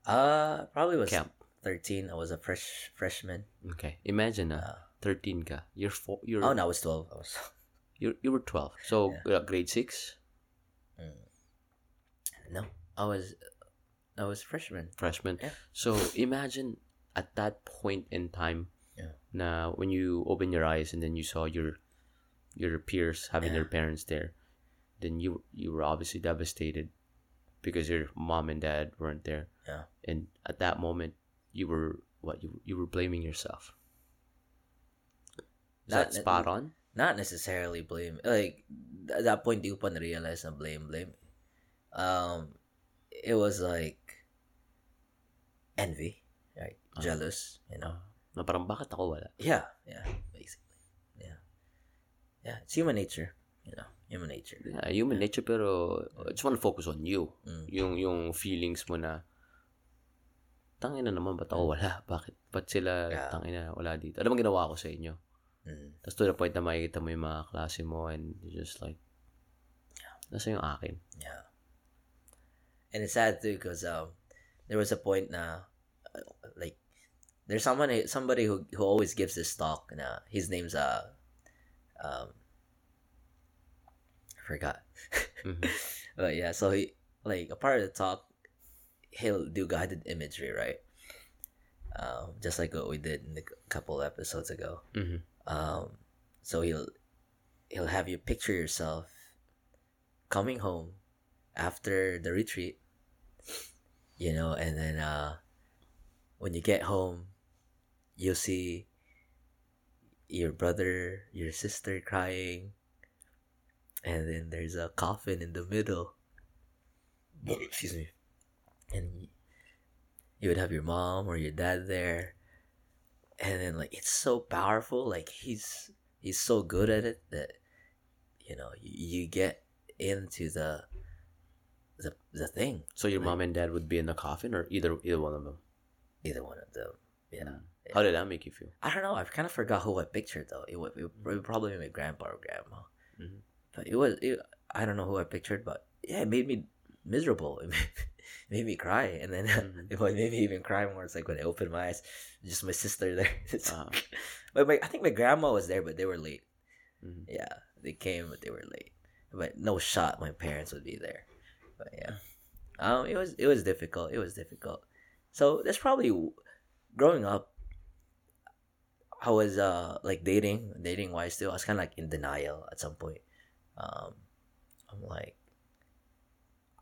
Uh, probably was camp thirteen. I was a fresh freshman. okay imagine Uh, 13 ka you're four, you're oh no, I was twelve. I was. <laughs> you you were 12 so uh, grade 6 No, I was, I was freshman. freshman Yeah. so imagine at that point in time Yeah. na when you open your eyes and then you saw your your peers having Yeah. their parents there then you you were obviously devastated because your mom and dad weren't there Yeah. and at that moment you were what you you were blaming yourself is Not- that spot on Not necessarily blame. Like at that point, you ko pa na-realize na blame, blame. Um, it was like envy, right? Ah. Jealous, you know. na parang bakit ako wala Yeah, yeah, basically, yeah, yeah. It's human nature, you know, human nature. yeah, human nature pero I just want to focus on you Mm. yung yung feelings mo na tangina naman ba't ako wala <laughs> bakit ba't sila Yeah. tangina wala dito ano bang ginawa ko sa inyo Mm. Tapos to the point na makikita mo yung mga klase mo and you're just like, nasa yung akin? Yeah. And it's sad too because um, there was a point na uh, like there's someone somebody who who always gives this talk na his name's uh um I forgot. Mhm. <laughs> but yeah, so he like a part of the talk he'll do guided imagery, right? Um, just like what we did in a couple episodes ago. Mhm. Um, so he'll he'll have you picture yourself coming home after the retreat you know and then uh when you get home you'll see your brother your sister crying and then there's a coffin in the middle. Excuse me. And you would have your mom or your dad there. And then like it's so powerful. Like he's he's so good at it that you know you, you get into the the the thing. So your Like- mom and dad would be in the coffin, or either either one of them. either one of them yeah Mm. How did that make you feel? i don't know. I've kind of forgot who i pictured though. It would, it would probably be my grandpa or grandma. Mhm. But it was it, i don't know who i pictured but yeah it made me miserable it <laughs> made, it made me cry and then Mhm. <laughs> it made me even cry more it's like when i opened my eyes just my sister there <laughs> It's Uh, But my, I think my grandma was there, but they were late. mhm. Yeah, they came, but they were late. But no shot, my parents would be there. But yeah, um, it was it was difficult. It was difficult. So that's probably growing up. I was uh like dating, dating wise too. I was kind of like in denial at some point. Um, I'm like,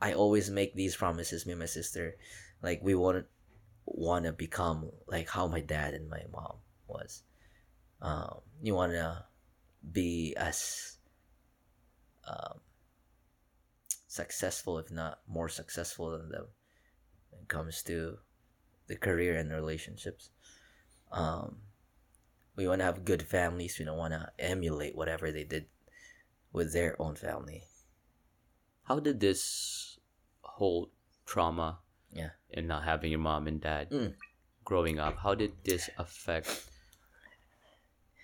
I always make these promises. Me and my sister, like we want want to become like how my dad and my mom was um, you want to be as um, successful, if not more successful than them when it comes to the career and relationships. Um, we want to have good families. We don't want to emulate whatever they did with their own family. How did this whole trauma Yeah. and not having your mom and dad Mm. growing up, how did this affect?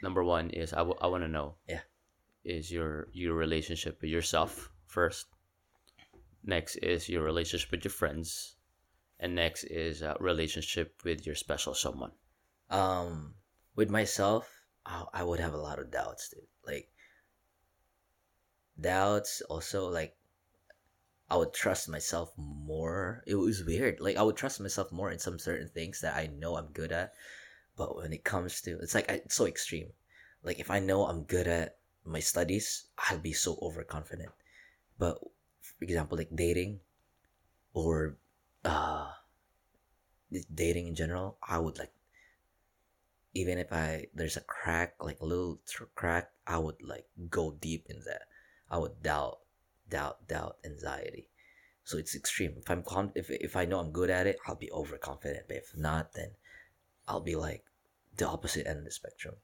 Number one is I, w- I want to know. Yeah. Is your your relationship with yourself first? Next is your relationship with your friends, and next is a relationship with your special someone. um with myself I, I would have a lot of doubts dude like doubts also like i would trust myself more. It was weird. Like i would trust myself more in some certain things that i know i'm good at but when it comes to it's like it's so extreme. Like if i know i'm good at my studies i'll be so overconfident. But for example like dating or uh dating in general i would like even if I there's a crack, like a little crack, I would like go deep in that. I would doubt, doubt, doubt, anxiety. So it's extreme. If I'm con- if if I know I'm good at it, I'll be overconfident. But if not, then I'll be like the opposite end of the spectrum.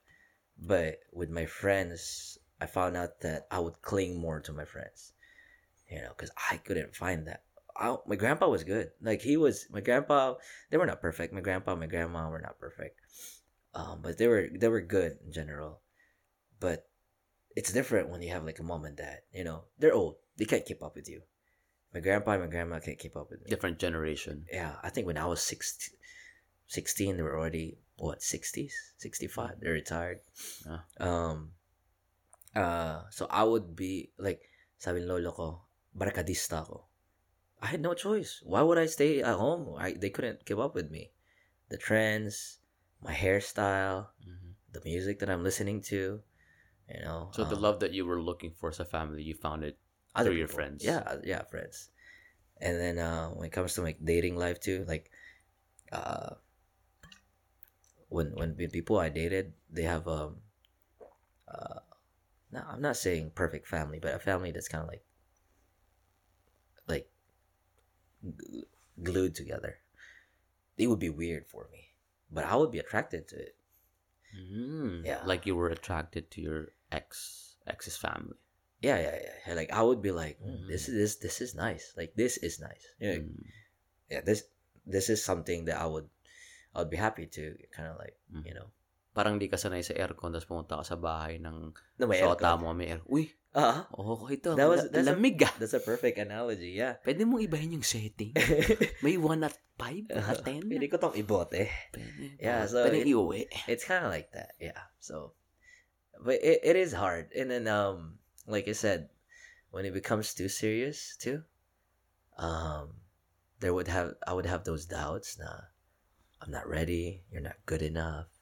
But with my friends, I found out that I would cling more to my friends, you know, because I couldn't find that. I, my grandpa was good. Like he was, my grandpa. They were not perfect. My grandpa, my grandma were not perfect um, but they were they were good in general. But it's different when you have like a mom and dad. You know, they're old. They can't keep up with you. My grandpa and my grandma can't keep up with me. Different generation. Yeah, I think when I was 16, 16 they were already what 60s, 65. They're retired. Um. Uh. So I would be like, sabi lolo ko, barkadista ako. I had no choice. Why would I stay at home? I, they couldn't keep up with me. The trends, my hairstyle, Mhm. the music that I'm listening to, you know. So the um, love that you were looking for as a family, you found it other through your friends. Yeah, uh, yeah, friends. And then uh, when it comes to like dating life too, like uh, when when people I dated, they have um, uh, no, I'm not saying perfect family, but a family that's kind of like like glued together. It would be weird for me, but I would be attracted to it. Mm, Yeah. Like you were attracted to your ex ex's family. Yeah, yeah, yeah. Like I would be like, "Mm, this is this this is nice. Like this is nice. Yeah, Mm, yeah this this is something that I would I would be happy to kind of like Mhm. you know Parang di ka sanay sa aircon tapos pumunta ka sa bahay ng no may sota aircon. mo may air. Uy, Uh, okay to. That was- that's a- lamig ah. that's a perfect analogy. Yeah. Pwede mong ibahin yung setting. <laughs> May 1 at 5 at 10. Pwede ko tong ibote. Pwede. Yeah, Oh, so Pwede it- iuwi. It's kind of like that. Yeah. So, but it, it is hard, and then um, like I said, when it becomes too serious too, um, there would have I would have those doubts. Nah, I'm not ready. You're not good enough.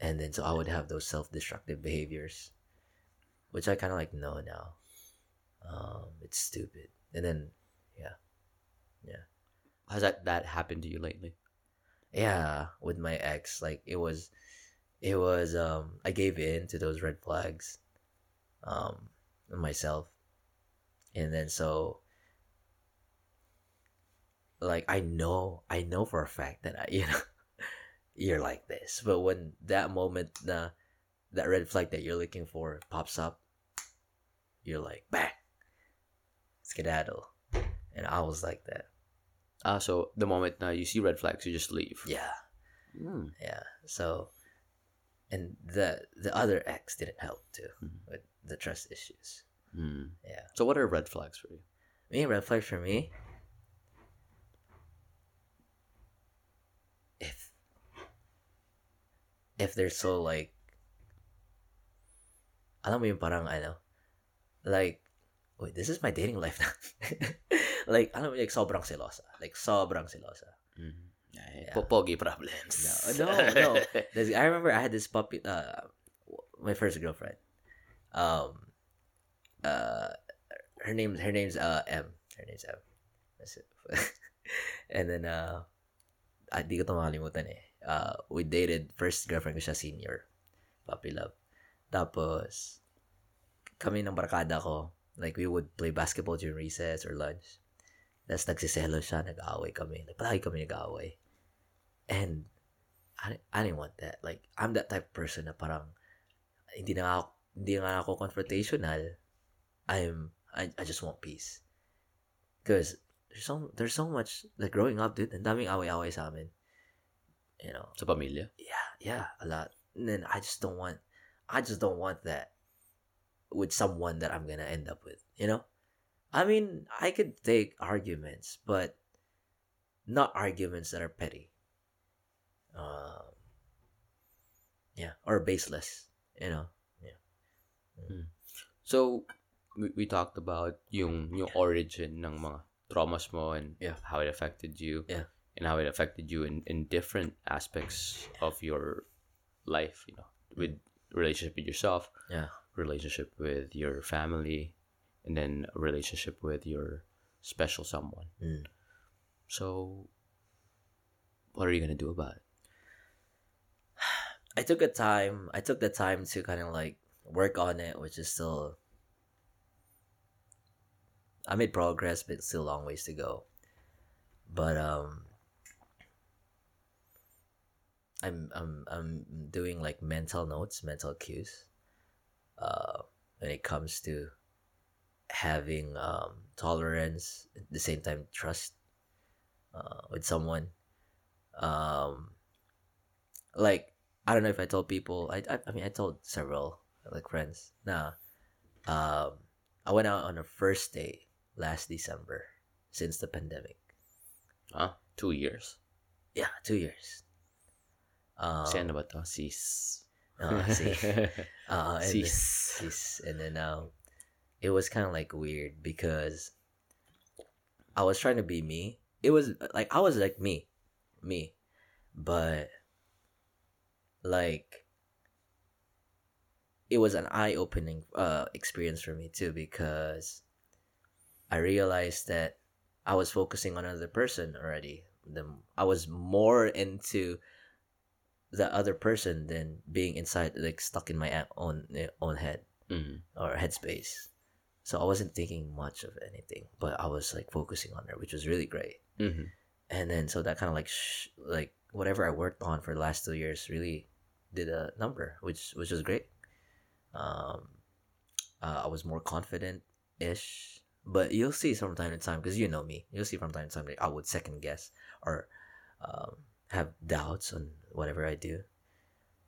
and then so I would have those self-destructive behaviors, which I kind of like know now. Um, it's stupid, and then yeah, yeah. Has that that happened to you lately? yeah, with my ex, like it was, it was um, I gave in to those red flags, um, myself, and then so. Like I know, I know for a fact that I, <laughs> you know, you're like this. But when that moment, the that red flag that you're looking for pops up, you're like, bang, skedaddle. And I was like that. Ah, so the moment na you see red flags, you just leave. Yeah, Hmm. yeah. So, and the the other ex didn't help too Mhm. with the trust issues. Hmm. Yeah, So what are red flags for you? me red flag for me. If if they're so like, alam mo yung parang ano, like, wait, this is my dating life now. <laughs> like, alam mo, like, sobrang selosa. Like, sobrang selosa. Mm. Yeah. Popogi problems. <laughs> No, no, no. I remember I had this puppy, uh, my first girlfriend. Um, uh, her name, her name's uh M. Her name's M. That's it. <laughs> and then uh, ah, di ko ito makalimutan eh. Uh, we dated first girlfriend ko siya senior, puppy love. Tapos kami ng barkada ko, like we would play basketball during recess or lunch. Tapos nagsiselo siya, nag-aaway kami. Like, palagi kami nag-aaway. And I, I didn't want that. Like, I'm that type of person na parang hindi na ako, hindi nga ako confrontational. I'm, I, I just want peace. Because there's so, there's so much, like growing up, dude, ang daming away-away sa amin. You know, Sa pamilya? yeah, yeah, a lot. And then I just don't want, I just don't want that with someone that I'm gonna end up with. You know, I mean, I could take arguments, but not arguments that are petty. Um, yeah, or baseless. You know. yeah. So, we, we talked about yung yung origin ng mga traumas mo and Yeah. how it affected you. Yeah. And how it affected you in, in different aspects of your life, you know, with relationship with yourself, Yeah. Relationship with your family, and then a relationship with your special someone. Mm. So, what are you gonna do about it? <sighs> I took a time. I took the time to kind of like work on it, which is still. I made progress, but still a long ways to go. But um, I'm I'm I'm doing like mental notes, mental cues. Uh, when it comes to having um tolerance at the same time trust uh, with someone. Um, like I don't know if I told people. I I, I mean I told several like friends. Nah, um, I went out on a first date last December since the pandemic. Huh? Two years. Yeah, two years. Um, si ba to? Sis. Uh, <laughs> si, uh, and then, sis, and then um, it was kind of like weird because I was trying to be me. It was like I was like me, me, but like it was an eye-opening uh experience for me too because I realized that I was focusing on another person already. The I was more into the other person than being inside like stuck in my own eh, own head Mhm. or headspace. So I wasn't thinking much of anything, but I was like focusing on her, which was really great. Mhm. And then so that kind of like sh- like whatever I worked on for the last two years really did a number, which which was great. Um, uh, I was more confident ish, but you'll see from time to time because you know me. You'll see from time to time like I would second guess or um, have doubts on whatever I do.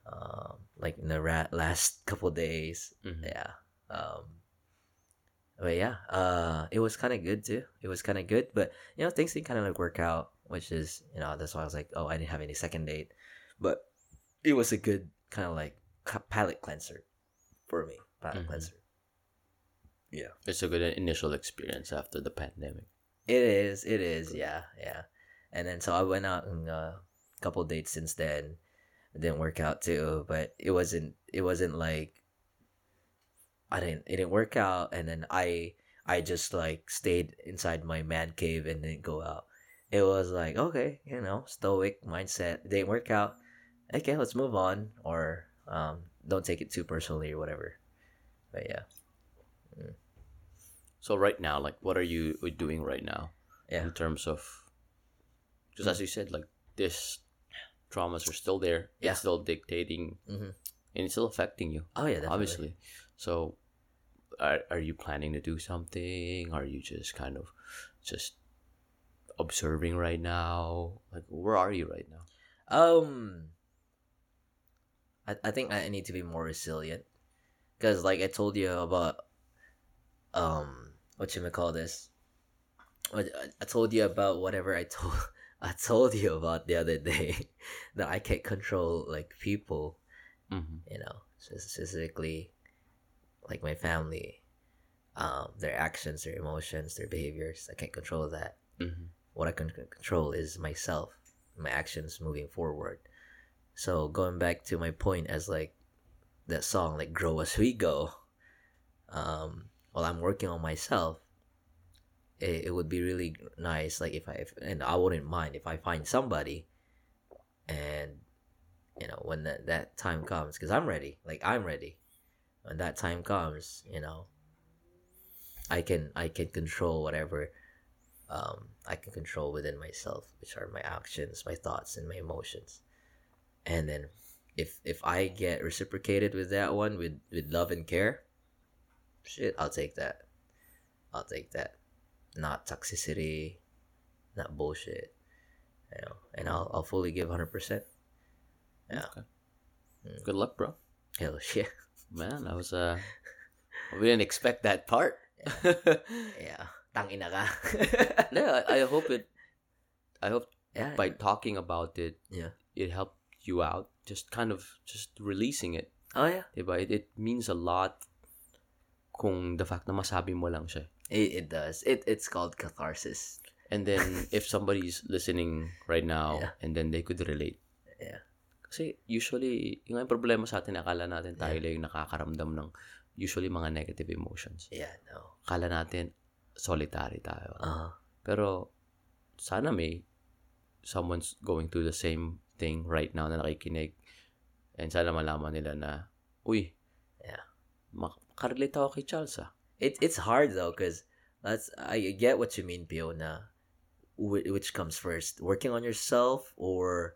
Um, like in the ra- last couple days, Mhm. yeah. Um, but yeah, uh, it was kind of good too. It was kind of good, but you know, things didn't kind of like work out, which is you know that's why I was like, oh, I didn't have any second date, but it was a good kind of like palate cleanser for me. Palate Mhm. cleanser. Yeah, It's a good initial experience after the pandemic. it is. It is. Yeah, yeah. And then so I went out and a couple dates since then. it didn't work out too. But it wasn't it wasn't like I didn't it didn't work out, and then I I just like stayed inside my man cave and didn't go out. It was like okay, you know, stoic mindset. It didn't work out. Okay, let's move on, or um, don't take it too personally or whatever. But yeah, So right now, like, what are you doing right now yeah, in terms of, just as you said, like this traumas are still there. Yeah. It's still dictating, Mhm. and it's still affecting you. oh yeah, definitely. obviously. So, are are you planning to do something? Are you just kind of just observing right now? Like, where are you right now? Um, I I think I need to be more resilient, because like I told you about, um, what you may call this. I told you about whatever I told <laughs> I told you about the other day <laughs> that I can't control like people, Mm-hmm. you know, specifically like my family, um, their actions, their emotions, their behaviors. I can't control that Mm-hmm. what I can control is myself, my actions moving forward. So going back to my point as like that song, like grow as we go. Um, while I'm working on myself, it, it would be really nice, like if I if, and I wouldn't mind if I find somebody, and you know when that that time comes, because I'm ready, like I'm ready. When that time comes, you know, I can I can control whatever um, I can control within myself, which are my actions, my thoughts, and my emotions. And then, if if I get reciprocated with that one with with love and care, shit, I'll take that. I'll take that. Not toxicity, not bullshit. You know, and I'll I'll fully give hundred percent. Yeah. Okay. Mm. Good luck, bro. Hell shit. Man, I was uh, we didn't expect that part. Yeah. Tangina ka. <laughs> yeah, I, I hope it. I hope yeah. by talking about it, Yeah. it helped you out. Just kind of just releasing it. Oh yeah. Diba? It, it means a lot kung the fact na masabi mo lang siya. It, it does. It it's called catharsis. And then, if somebody's listening right now, Yeah. and then they could relate. Yeah. Kasi usually, yung nga problema sa atin, akala natin tayo lang yung nakakaramdam ng usually mga negative emotions. Yeah. No. Akala natin, solitary tayo. Uh. Pero, sana may someone's going through the same thing right now na nakikinig. And sana malaman nila na, uy, Yeah. makarelate ako kay Charles ah. It it's hard though because that's I get what you mean, Fiona. Which comes first, working on yourself or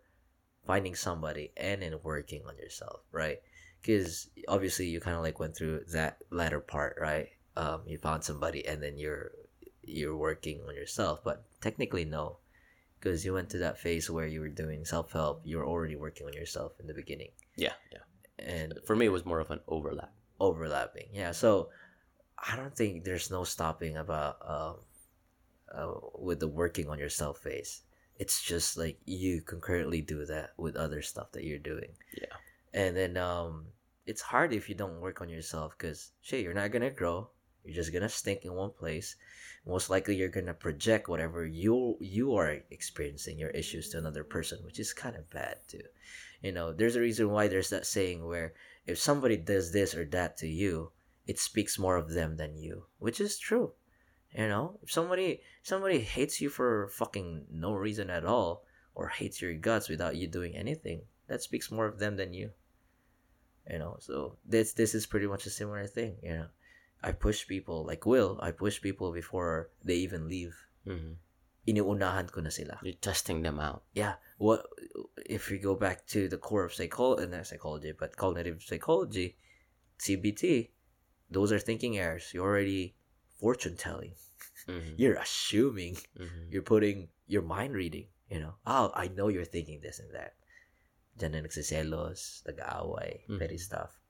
finding somebody, and then working on yourself, right? Because obviously you kind of like went through that latter part, right? Um, you found somebody, and then you're you're working on yourself, but technically no, because you went to that phase where you were doing self help. You were already working on yourself in the beginning, Yeah, yeah. and For me, it was more of an overlap. overlapping. Yeah, so I don't think there's no stopping about um uh, with the working on yourself phase. It's just like you concurrently do that with other stuff that you're doing. Yeah. And then um it's hard if you don't work on yourself cuz shit, you're not going to grow. You're just going to stink in one place. Most likely you're going to project whatever you you are experiencing your issues to another person, which is kind of bad too. You know, there's a reason why there's that saying where if somebody does this or that to you, it speaks more of them than you, which is true. You know, if somebody somebody hates you for fucking no reason at all, or hates your guts without you doing anything, that speaks more of them than you. You know, so this this is pretty much a similar thing. You know, I push people like Will. I push people before they even leave. Mhm. Iniunahan ko na sila. You're testing them out. Yeah. What if we go back to the core of psychology, not psychology, but cognitive psychology, CBT? Those are thinking errors. You're already fortune telling. Mhm. You're assuming. Mhm. You're putting your mind reading. You know, oh, I know you're thinking this and that. Diyan na nagsiselos, nag-aaway, petty stuff.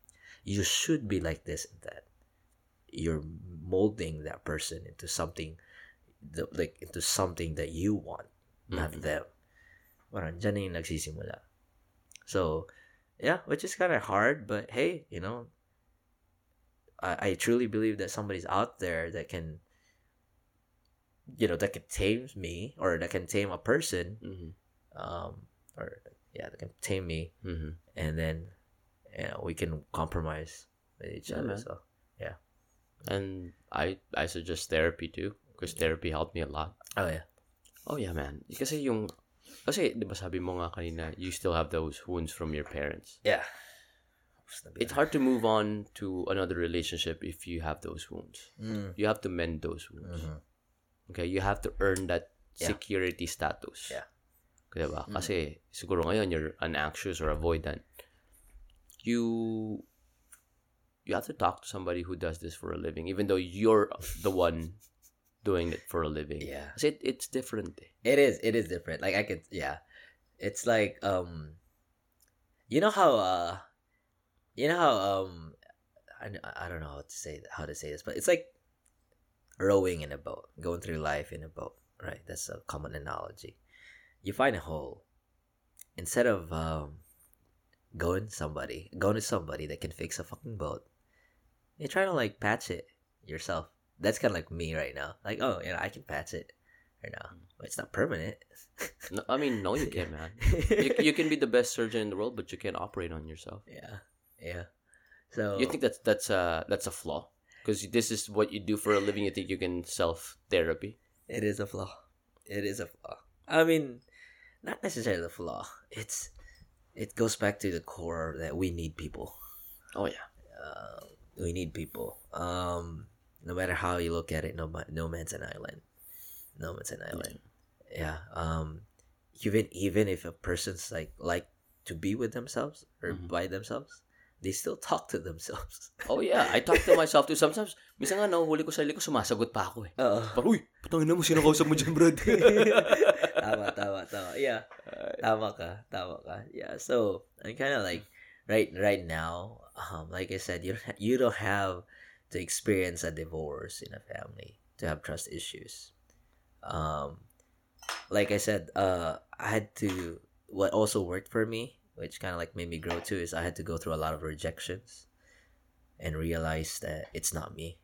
You should be like this and that. You're molding that person into something, the- like into something that you want, not Mhm. them. Parang dyan na yung nagsisimula. So, yeah, which is kind of hard, but hey, you know, I, I truly believe that somebody's out there that can, you know, that can tame me or that can tame a person Mhm. um, or yeah, that can tame me, Mhm. and then you know we can compromise with each Yeah, other. man. So yeah. And I I suggest therapy too because therapy helped me a lot. Oh yeah. Oh yeah, man. Kasi yung kasi 'di ba sabi mo nga kanina, you still have those wounds from your parents. Yeah. It's hard to move on to another relationship if you have those wounds. Mm. You have to mend those wounds. Mhm. Okay, you have to earn that Yeah. security status. Yeah. Diba? Mm. Kasi siguro ngayon you're an anxious or avoidant. You you have to talk to somebody who does this for a living even though you're the one doing it for a living. Yeah. Kasi it, it's different. Eh. It is. It is different. Like I could. Yeah. It's like um. You know how uh. You know how um. I, I don't know how to say how to say this, but it's like rowing in a boat, going through life in a boat, right? That's a common analogy. You find a hole. Instead of um, going somebody, going to somebody that can fix a fucking boat, you try to like patch it yourself. That's kind of like me right now. Like, oh, you know, I can patch it right now. But it's not permanent. No, I mean, no, you can't, man. You, <laughs> you can be the best surgeon in the world, but you can't operate on yourself. yeah, yeah. So You think that's that's a that's a flaw because this is what you do for a living. You think you can self therapy? it is a flaw. It is a flaw. I mean, not necessarily a flaw. It's it goes back to the core that we need people. Oh yeah. Uh, we need people. Um, no matter how you look at it, no no man's an island. No man's an island. Yeah. Um, even even if a person's like like to be with themselves or Mhm. by themselves, they still talk to themselves. <laughs> Oh yeah. I talk to myself too. Sometimes, minsan nga nahuhuli ko sa sarili ko, sumasagot pa ako eh. Oo. Parang, uy, putangin na mo, sino kausap mo dyan, Brad? <laughs> tama, tama, tama. Yeah. Tama ka, tama ka. Yeah. So I'm kind of like right right now. Um, like I said, you don't you don't have to experience a divorce in a family to have trust issues. Um, like I said, uh, I had to. What also worked for me, which kind of like made me grow too, is I had to go through a lot of rejections, and realize that it's not me.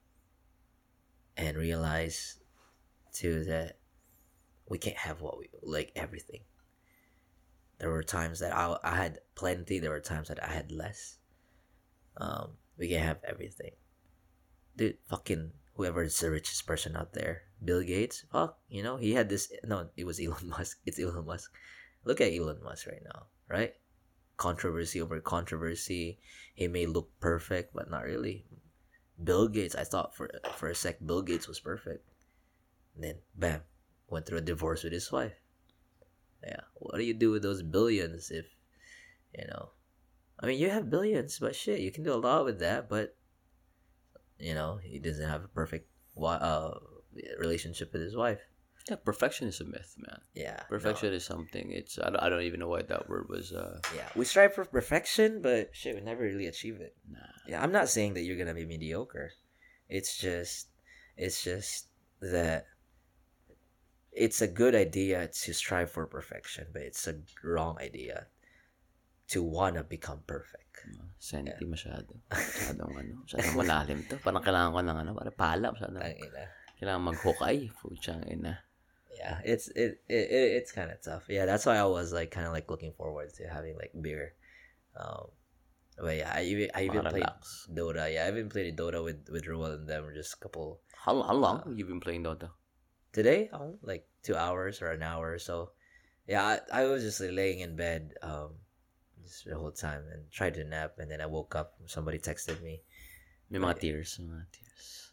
And realize, too, that we can't have what we like everything. There were times that I, I had plenty. There were times that I had less. Um, we can't have everything, dude. Fucking whoever is the richest person out there, Bill Gates. Fuck, you know he had this. No, it was Elon <laughs> Musk. It's Elon Musk. Look at Elon Musk right now, right? Controversy over controversy. He may look perfect, but not really. Bill Gates. I thought for for a sec, Bill Gates was perfect. And then, bam, went through a divorce with his wife. Yeah. What do you do with those billions if, you know, I mean, you have billions, but shit, you can do a lot with that, but, you know, he doesn't have a perfect uh, relationship with his wife. Yeah, perfection is a myth, man. Yeah. Perfection is something. It's I don't, I don't even know why that word was. Uh, Yeah. We strive for perfection, but shit, we never really achieve it. nah. Yeah. I'm not saying that you're to be mediocre. It's just, it's just that it's a good idea to strive for perfection, but it's a wrong idea to wanna become perfect. Sanity masyado. Masyadong ano. Masyadong malalim to. Parang kailangan ko ng ano. Parang pala. Masyadong, kailangan mag-hukay. Puchang ina. Yeah, it's it, it, it it's kind of tough. Yeah, that's why I was like kind of like looking forward to having like beer. Um, but yeah, I even I even played Relax. Dota. Yeah, I even played Dota with with Ruel and them just a couple How, how long have you been playing Dota? today. Oh, like two hours or an hour or so. Yeah, I, I was just like, laying in bed um just the whole time and tried to nap, and then I woke up. Somebody texted me. May mga tears. Mga tears.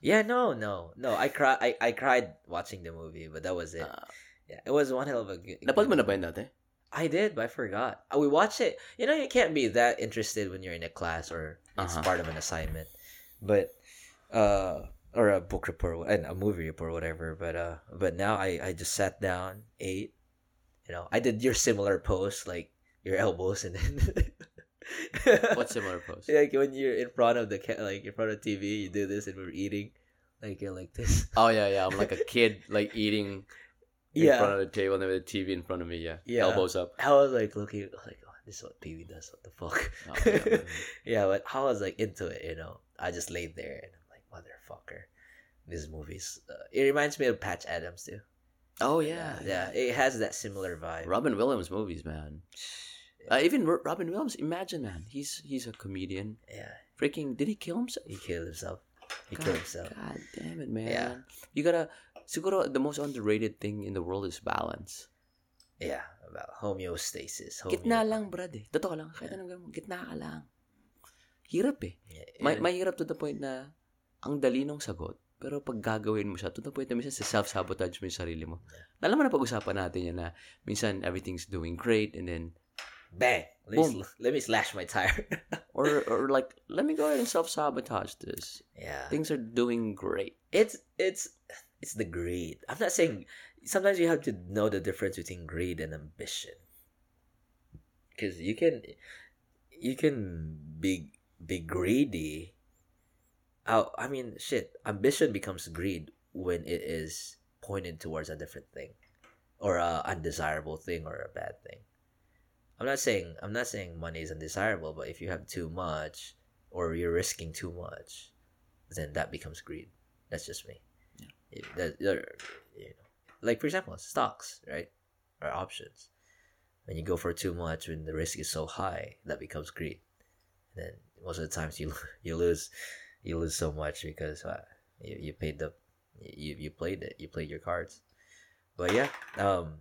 Yeah, no, no, no. I cried. I, I cried watching the movie, but that was it. Ah, yeah, it was one hell of a. good mo na ba yun dati? I did, but I forgot. Uh, We watched it. You know, you can't be that interested when you're in a class or it's Uh-huh. part of an assignment, but uh, or a book report and a movie report, whatever. But uh, but now I I just sat down, ate. You know, I did your similar pose, like your elbows, and then. <laughs> <laughs> What similar pose? Like when you're in front of the ca- like in front of TV, you do this, and we're eating, like you're like this. <laughs> Oh, yeah, yeah. I'm like a kid, like eating in Yeah. front of the table and then with the TV in front of me. Yeah. Yeah. Elbows up. I was like looking like, oh, this is what TV does. What the fuck? Oh, yeah. <laughs> yeah, but I was like into it. You know, I just laid there and I'm like, motherfucker, this movie's. Uh, it reminds me of Patch Adams too. Oh, yeah. yeah, it has that similar vibe. Robin Williams movies, man. Uh, even Ro- Robin Williams, imagine man, he's he's a comedian. Yeah, Freaking, did he kill himself? he killed himself. He God, killed himself. God damn it, man. Yeah. You gotta, siguro, the most underrated thing in the world is balance. Yeah, about homeostasis. Gitna homeo- lang, brad eh. Totoo lang. Kahit anong gawin mo, gitna ka lang. Hirap eh. Yeah, May, and- mahirap to the point na ang dali nung sagot. Pero pag gagawin mo siya, to the point na minsan sa self-sabotage mo yung sarili mo. Alam mo na pag-usapan natin yan na minsan everything's doing great and then bang. Let me, sl- let me slash my tire. <laughs> or or like let me go ahead and self-sabotage this. yeah, Things are doing great. it's it's it's the greed. I'm not saying. Sometimes you have to know the difference between greed and ambition. Because you can, you can be be greedy. Oh, I mean, shit. Ambition becomes greed when it is pointed towards a different thing, or a undesirable thing, or a bad thing. I'm not saying I'm not saying money is undesirable, but if you have too much, or you're risking too much, then that becomes greed. That's just me. It- that- you know, like for example, stocks, right, or options. When you go for too much, when the risk is so high, that becomes greed. And then most of the times you <laughs> you lose, you lose so much because uh, you you paid the, you you played it, you played your cards. But yeah, um,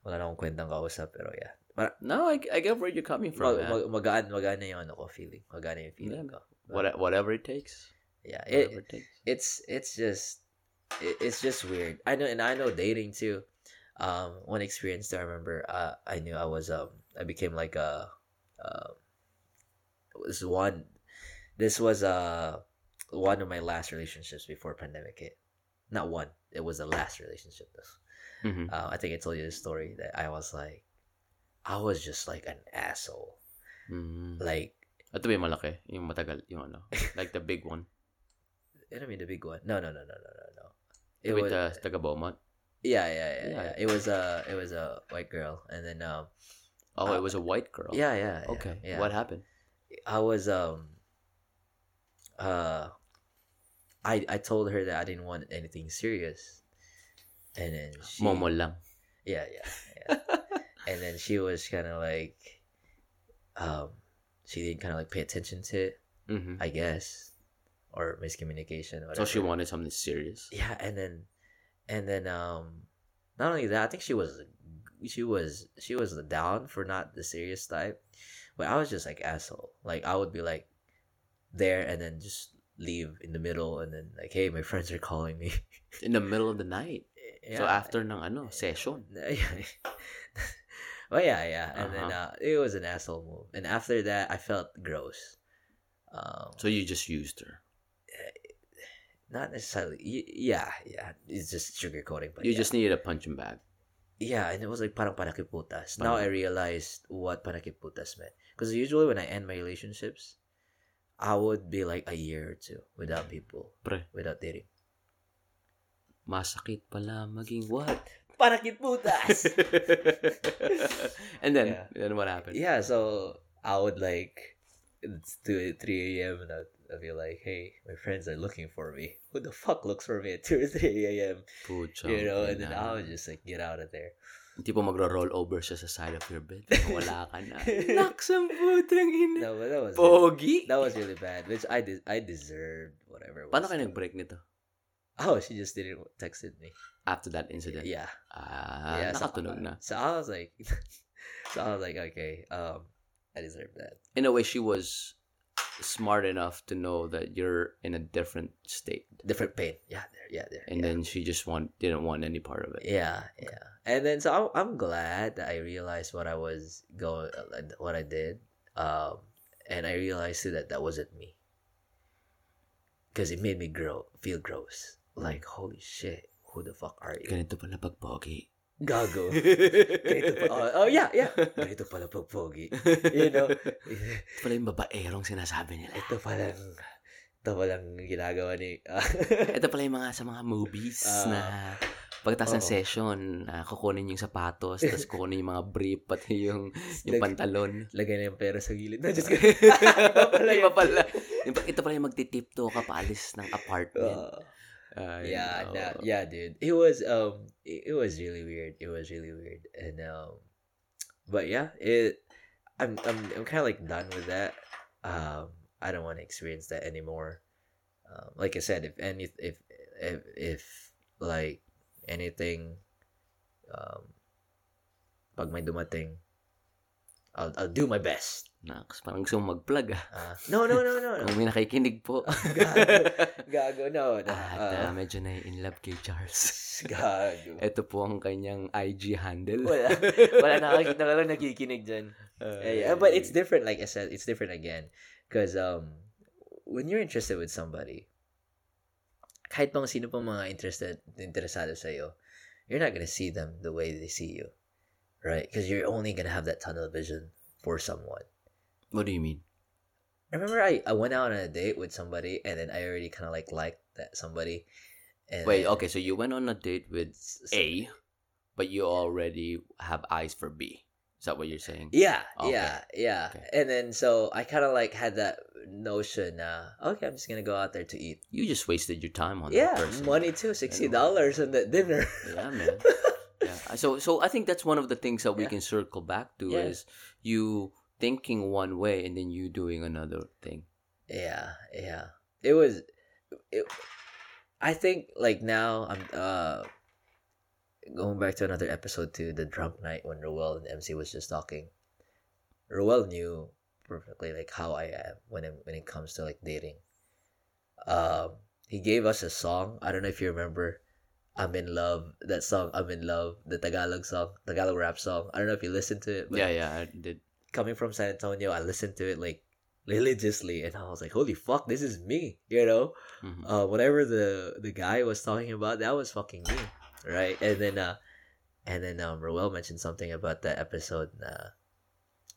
wala na akong kwentang kausap, pero yeah. Para, No, I, I get where you're coming from. mag, man. mag, magaan, magaan na yung ano ko, feeling. Magaan na yung feeling Yeah. ko. What, whatever it takes. Yeah, it, it takes. it's it's just it, it's just weird. I know, and I know dating too. Um, one experience that I remember, uh, I knew I was um, I became like a, um, was one. This was uh one of my last relationships before pandemic hit. Not one. It was the last relationship though. Mhm. Uh, I think I told you the story that I was like, I was just like an asshole. Mm. Like, Ito ba yung malaki? Yung matagal? Yung ano? Like the big one? <laughs> I don't mean the big one. No, no, no, no, no, no, no. It With was the taga Beaumont? Yeah, yeah, yeah, Yeah. yeah. It was a it was a white girl, and then um Oh, Uh, it was a white girl. yeah, yeah, yeah, Okay. Yeah. What happened? I was um uh I I told her that I didn't want anything serious, and then she Momo lang. yeah yeah yeah, <laughs> and then she was kind of like um she didn't kind of like pay attention to it, Mhm. I guess, or miscommunication. Or So she wanted something serious. yeah and then and then um not only that i think she was she was she was down for not the serious type but i was just like asshole like i would be like there and then just leave in the middle and then like hey my <laughs> friends are calling me In the middle of the night. <laughs> yeah. So after ng ano, session. Well yeah yeah and then Uh-huh. uh it was an asshole move and after that i felt gross um So you just used her. not necessarily yeah yeah it's just sugarcoating but You yeah. just needed a punching bag. Yeah, and it was like parang panakiputas. Now I Parang- realized what panakiputas meant. Because usually when I end my relationships, I would be like a year or two without people, Pre, without dating. masakit pala maging what? Panakiputas! <laughs> and then, Yeah. then what happened? yeah, so I would like, it's 2 3 a.m. and I'd, I'd be like, hey, my friends are looking for me. Who the fuck looks for me at 2 or 3 a.m.? Pucha. You know, and then. I would just like get out of there. Hindi po magro-roll over siya sa side of your bed. <laughs> Wala ka na. Laksang putang ina. No, that was Pogi. that was really bad, which I did I deserved whatever. Paano kayo nag-break nito? Oh, she just didn't texted me. After that incident? Yeah. Ah, yeah. so- na. So I was like, <laughs> so I was like, okay, um, I deserve that. In a way, she was smart enough to know that you're in a different state. Different pain. Yeah, there. Yeah, there. And yeah. then she just want didn't want any part of it. Yeah, yeah. And then so I'm, I'm glad that I realized what I was going, what I did, um, and I realized too that that wasn't me. Because it made me grow, feel gross. Like holy shit, who the fuck are you? Ganito pala pag pogi. Gago. <laughs> Ganito pa, oh, oh yeah, yeah. Ganito pala pag pogi. You know, Ito pala yung babaerong sinasabi nila. ito palang, ito palang ginagawa ni, <laughs> Ito pala yung mga sa mga movies Ah. na pagkatapos ng session, ah, kukunin yung sapatos, tapos <laughs> kukunin yung mga brief, pati yung, yung Lag- pantalon. lagay na yung pera sa gilid. No, just Iba pala Iba pala. Yung- Ito pala yung magtitipto ka paalis ng apartment. Uh, Yeah, no, yeah, dude. It was um, it, it was really weird. It was really weird, and um, but yeah, it I'm I'm I'm kind of like done with that. Um, I don't want to experience that anymore. Um, like I said, if any if if if like anything, um, pag may dumating, I'll I'll do my best. Naks, parang gusto mong mag-plug ah. Uh, no, no, no, no, no. Kung may nakikinig po. <laughs> Gago. Gago, no. no. At uh, Uh, medyo na in love kay Charles. gago. <laughs> Ito po ang kanyang IG handle. Wala. <laughs> Wala nakakita ka lang nakikinig dyan. Uh, Yeah, yeah, but it's different. Like I said, it's different again, because um, when you're interested with somebody, kahit pang sino pang mga interested, interesado sa iyo, you're not gonna see them the way they see you, right? Because you're only gonna have that tunnel vision for someone. What do you mean? I Remember, I, I went out on a date with somebody, and then I already kind of like liked that somebody. And Wait, okay, so you went on a date with A, but you already have eyes for B. Is that what you're saying? Yeah, Okay. yeah, yeah. Okay. And then so I kind of like had that notion. Uh, okay, I'm just gonna go out there to eat. You just wasted your time on Yeah, that person. money too. Sixty dollars on that dinner. Yeah, man. <laughs> yeah. So so I think that's one of the things that we Yeah. can circle back to Yeah. is you thinking one way and then you doing another thing. yeah, yeah. It was. It, I think like now I'm uh going back to another episode to the drunk night when Roel and MC was just talking. Roel knew perfectly like how I am when it, when it comes to like dating. Um, he gave us a song. I don't know if you remember. I'm in love. That song, I'm in love. The Tagalog song, Tagalog rap song. I don't know if you listened to it. But yeah, yeah, I did. coming from San Antonio, I listened to it like religiously, and I was like, "Holy fuck, this is me!" You know, Mhm. uh, whatever the the guy was talking about, that was fucking me, right? And then, uh, and then um, Roel mentioned something about that episode. Uh,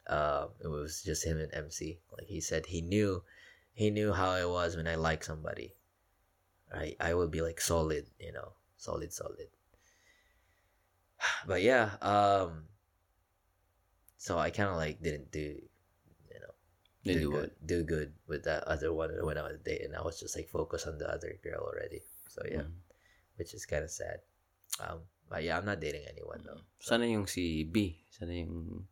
um, it was just him and MC. Like he said, he knew, he knew how I was when I like somebody. Right, I would be like solid, you know, solid, solid. <sighs> But yeah, um, so I kind of like didn't do, you know, Didn't do do good, do good with that other one when I was dating. I was just like focused on the other girl already. So yeah, Mhm. which is kind of sad. Um, but yeah, I'm not dating anyone though. Sana yung si B? Sana yung...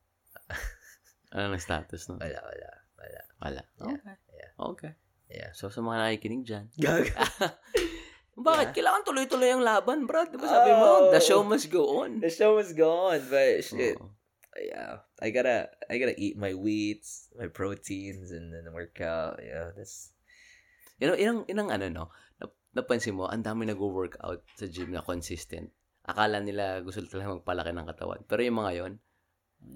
<laughs> ano ang status no? Wala, wala, wala. Wala. Yeah. Okay. Yeah. Okay. Yeah. So sa mga nakikinig dyan, Gag. <laughs> <laughs> bakit? Yeah. Kailangan tuloy-tuloy ang laban, bro. Diba sabi mo, Oh. the show must go on. the show is gone, but shit. Oo. Yeah, I gotta, I gotta eat my wheats, my proteins, and then work out. Yeah, that's You know, inang, inang ano, no? Nap- Napansin mo, ang dami nag-workout sa gym na consistent. Akala nila gusto talaga magpalaki ng katawan. Pero yung mga yon,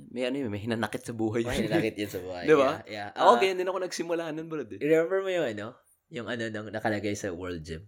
may ano yun, may hinanakit sa buhay. May nakit yun sa <laughs> buhay. Di ba? Yeah. yeah. Ako, Ah, ganyan din ako nagsimula nun, bro. Eh. Remember mo yung ano? Yung ano nang nakalagay sa World Gym?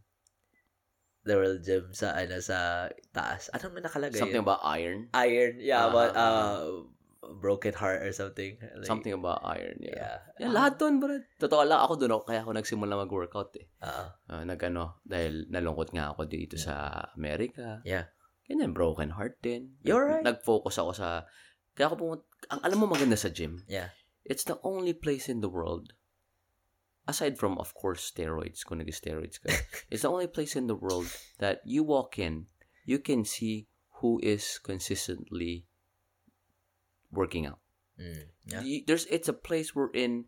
The World Gym sa ano sa taas. Anong nakalagay? Something yun? about iron. iron. Yeah, Ah, but uh broken heart or something. Like, Something about iron, yeah. Yeah. Yan, lahat doon, bro. Totoo lang, ako doon ako, kaya ako nagsimula mag-workout eh. Uh, Uh, nag-ano, dahil nalungkot nga ako dito sa Amerika. yeah. Ganyan, broken heart din. You're right. Nag-focus ako sa, kaya ako pumunta, ang alam mo maganda sa gym, Yeah. it's the only place in the world, aside from, of course, steroids, kung nag-steroids ka, <laughs> it's the only place in the world that you walk in, you can see who is consistently working out. Mm, yeah. Y- There's, it's a place we're in,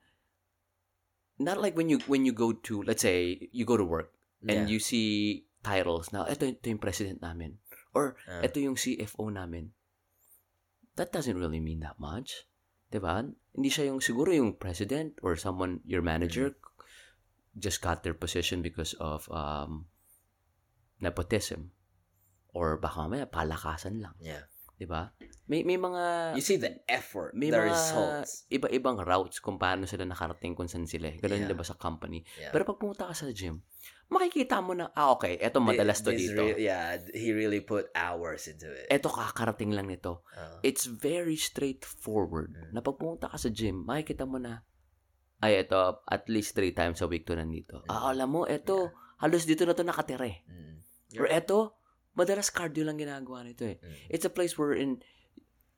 not like when you, when you go to, let's say, you go to work, and Yeah. you see titles now ito, ito yung president namin. Or, Ah. ito yung CFO namin. That doesn't really mean that much. 'Di ba? Hindi siya yung, siguro yung president or someone, your manager, just got their position because of um, nepotism. Or baka mamaya, palakasan lang. yeah. 'Di ba? May, may mga... You see the effort, may the mga results. iba-ibang routes kung paano sila nakarating kung saan sila. eh. Ganun Yeah. diba sa company. Yeah. Pero pag pumunta ka sa gym, makikita mo na, ah, okay, eto madalas to This dito. re- yeah, he really put hours into it. Eto kakarating lang nito. Uh, It's very straightforward. Mm. Na pag pumunta ka sa gym, makikita mo na, ay, eto, at least three times a week to nandito. Ah, Mm. alam mo, eto, halos dito na to nakatire. mm. Or eto, madalas cardio lang ginagawa nito eh. Mm. It's a place where in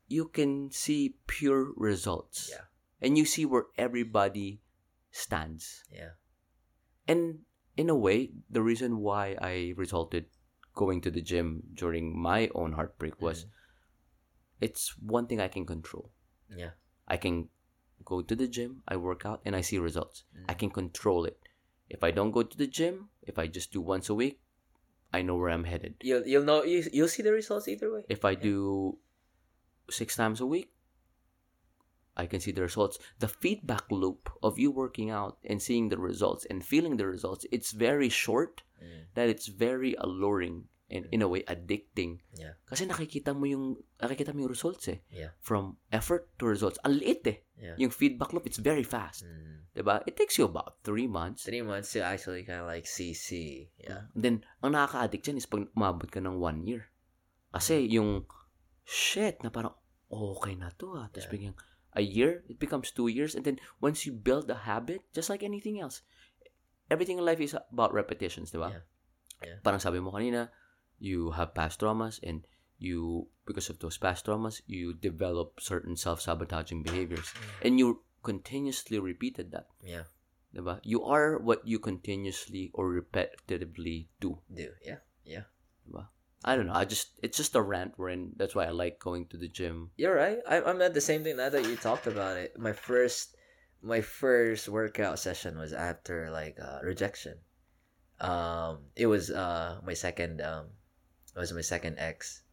you can see pure results. Yeah. And you see where everybody stands. Yeah. And in a way, the reason why I resulted going to the gym during my own heartbreak was Mm. it's one thing I can control. Yeah. I can go to the gym, I work out, and I see results. I Mm. can control it. If I don't go to the gym, if I just do once a week, I know where I'm headed. You'll you'll know you you'll see the results either way. If I do six times a week, I can see the results. The feedback loop of you working out and seeing the results and feeling the results, it's very short Mm. that it's very alluring and in a way addicting. Yeah. Kasi nakikita mo yung nakikita mo yung results eh. Yeah. From effort to results. Ang liit eh. Yeah. Yung feedback loop, it's very fast. Mm. 'Di ba? It takes you about three months. Three months to actually kind of like CC. Yeah. And then, ang nakaka-addict dyan is pag umabot ka ng one year. Kasi yung, shit, na parang, okay na to ah. Tapos Yeah. biglang, a year, it becomes two years. And then, once you build a habit, just like anything else, everything in life is about repetitions, di ba? Yeah. Yeah. Parang sabi mo kanina, you have past traumas and you, because of those past traumas, you develop certain self-sabotaging behaviors. And you continuously repeated that. Yeah. Diba? You are what you continuously or repetitively do. Do. Yeah. Yeah. I don't know. I just it's just a rant we're in. that's why I like going to the gym. You're right. I, I'm at the same thing now that you talked about it. My first, my first workout session was after like uh, rejection. Um, it was uh my second um, it was my second ex.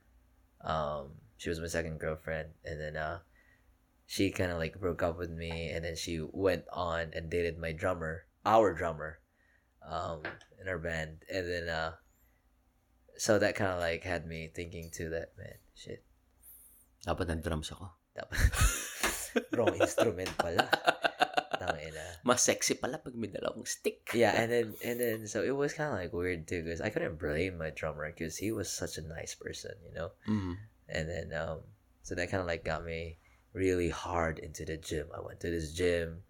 Um, she was my second girlfriend, and then uh, she kind of like broke up with me, and then she went on and dated my drummer, our drummer, um, in our band, and then uh, so that kind of like had me thinking too that man, shit. Dapat nag-drums ako. Dapat. <laughs> Wrong instrument pala. Tangina. Mas sexy pala pag may dalawang stick. Yeah, and then and then so it was kind of like weird too because I couldn't blame my drummer because he was such a nice person, you know. Mm. And then um, so that kind of like got me really hard into the gym. I went to this gym,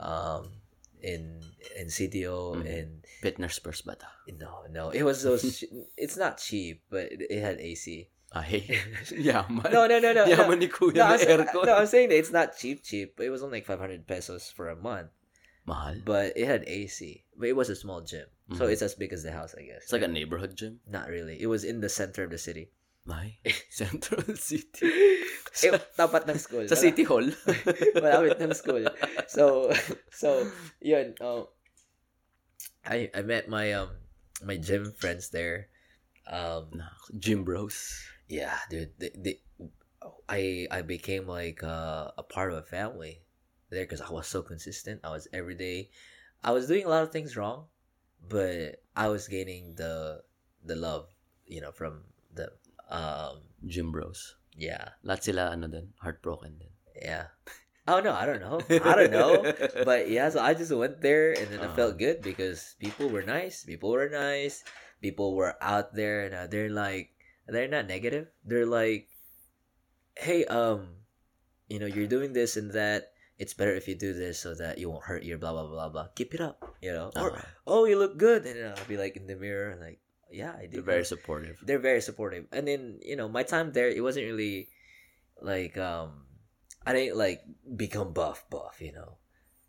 um, in in CTO Mhm. and Fitness first ba to? no no it was those. it's not cheap, but it, had AC. Ay, <laughs> <laughs> yaman. No no no no. no. Ni kuya No, aircon. no, I'm saying that it's not cheap, cheap. But it was only like 500 pesos for a month. Mahal. But it had AC. But it was a small gym. So Mhm. it's as big as the house, I guess. It's like a neighborhood gym. Not really. It was in the center of the city. Ay, <laughs> Central City. <laughs> Eh, tapat ng school. Sa City Hall. <laughs> Malapit ng school. So, so, yun. Oh, I, I met my, um, my gym friends there. Um, Gym bros. yeah, dude. They, they, I, I became like uh, a part of a family there because I was so consistent. I was every day. I was doing a lot of things wrong, but I was gaining the the love, you know, from the um Gym bros. yeah Lahat sila, ano din, heartbroken din. yeah. <laughs> Oh no, I don't know. I don't know. <laughs> But yeah, so I just went there and then I felt Uh-huh. good because people were nice. People were nice. People were out there and uh, they're like they're not negative. They're like, hey, um, you know, you're doing this and that. It's better if you do this so that you won't hurt your blah blah blah blah. Keep it up, you know. Or Ah, oh, you look good, and then I'll be like in the mirror, and like, yeah, I do. they're very supportive. they're very supportive. And then you know, my time there, it wasn't really like um, I didn't like become buff, buff. You know,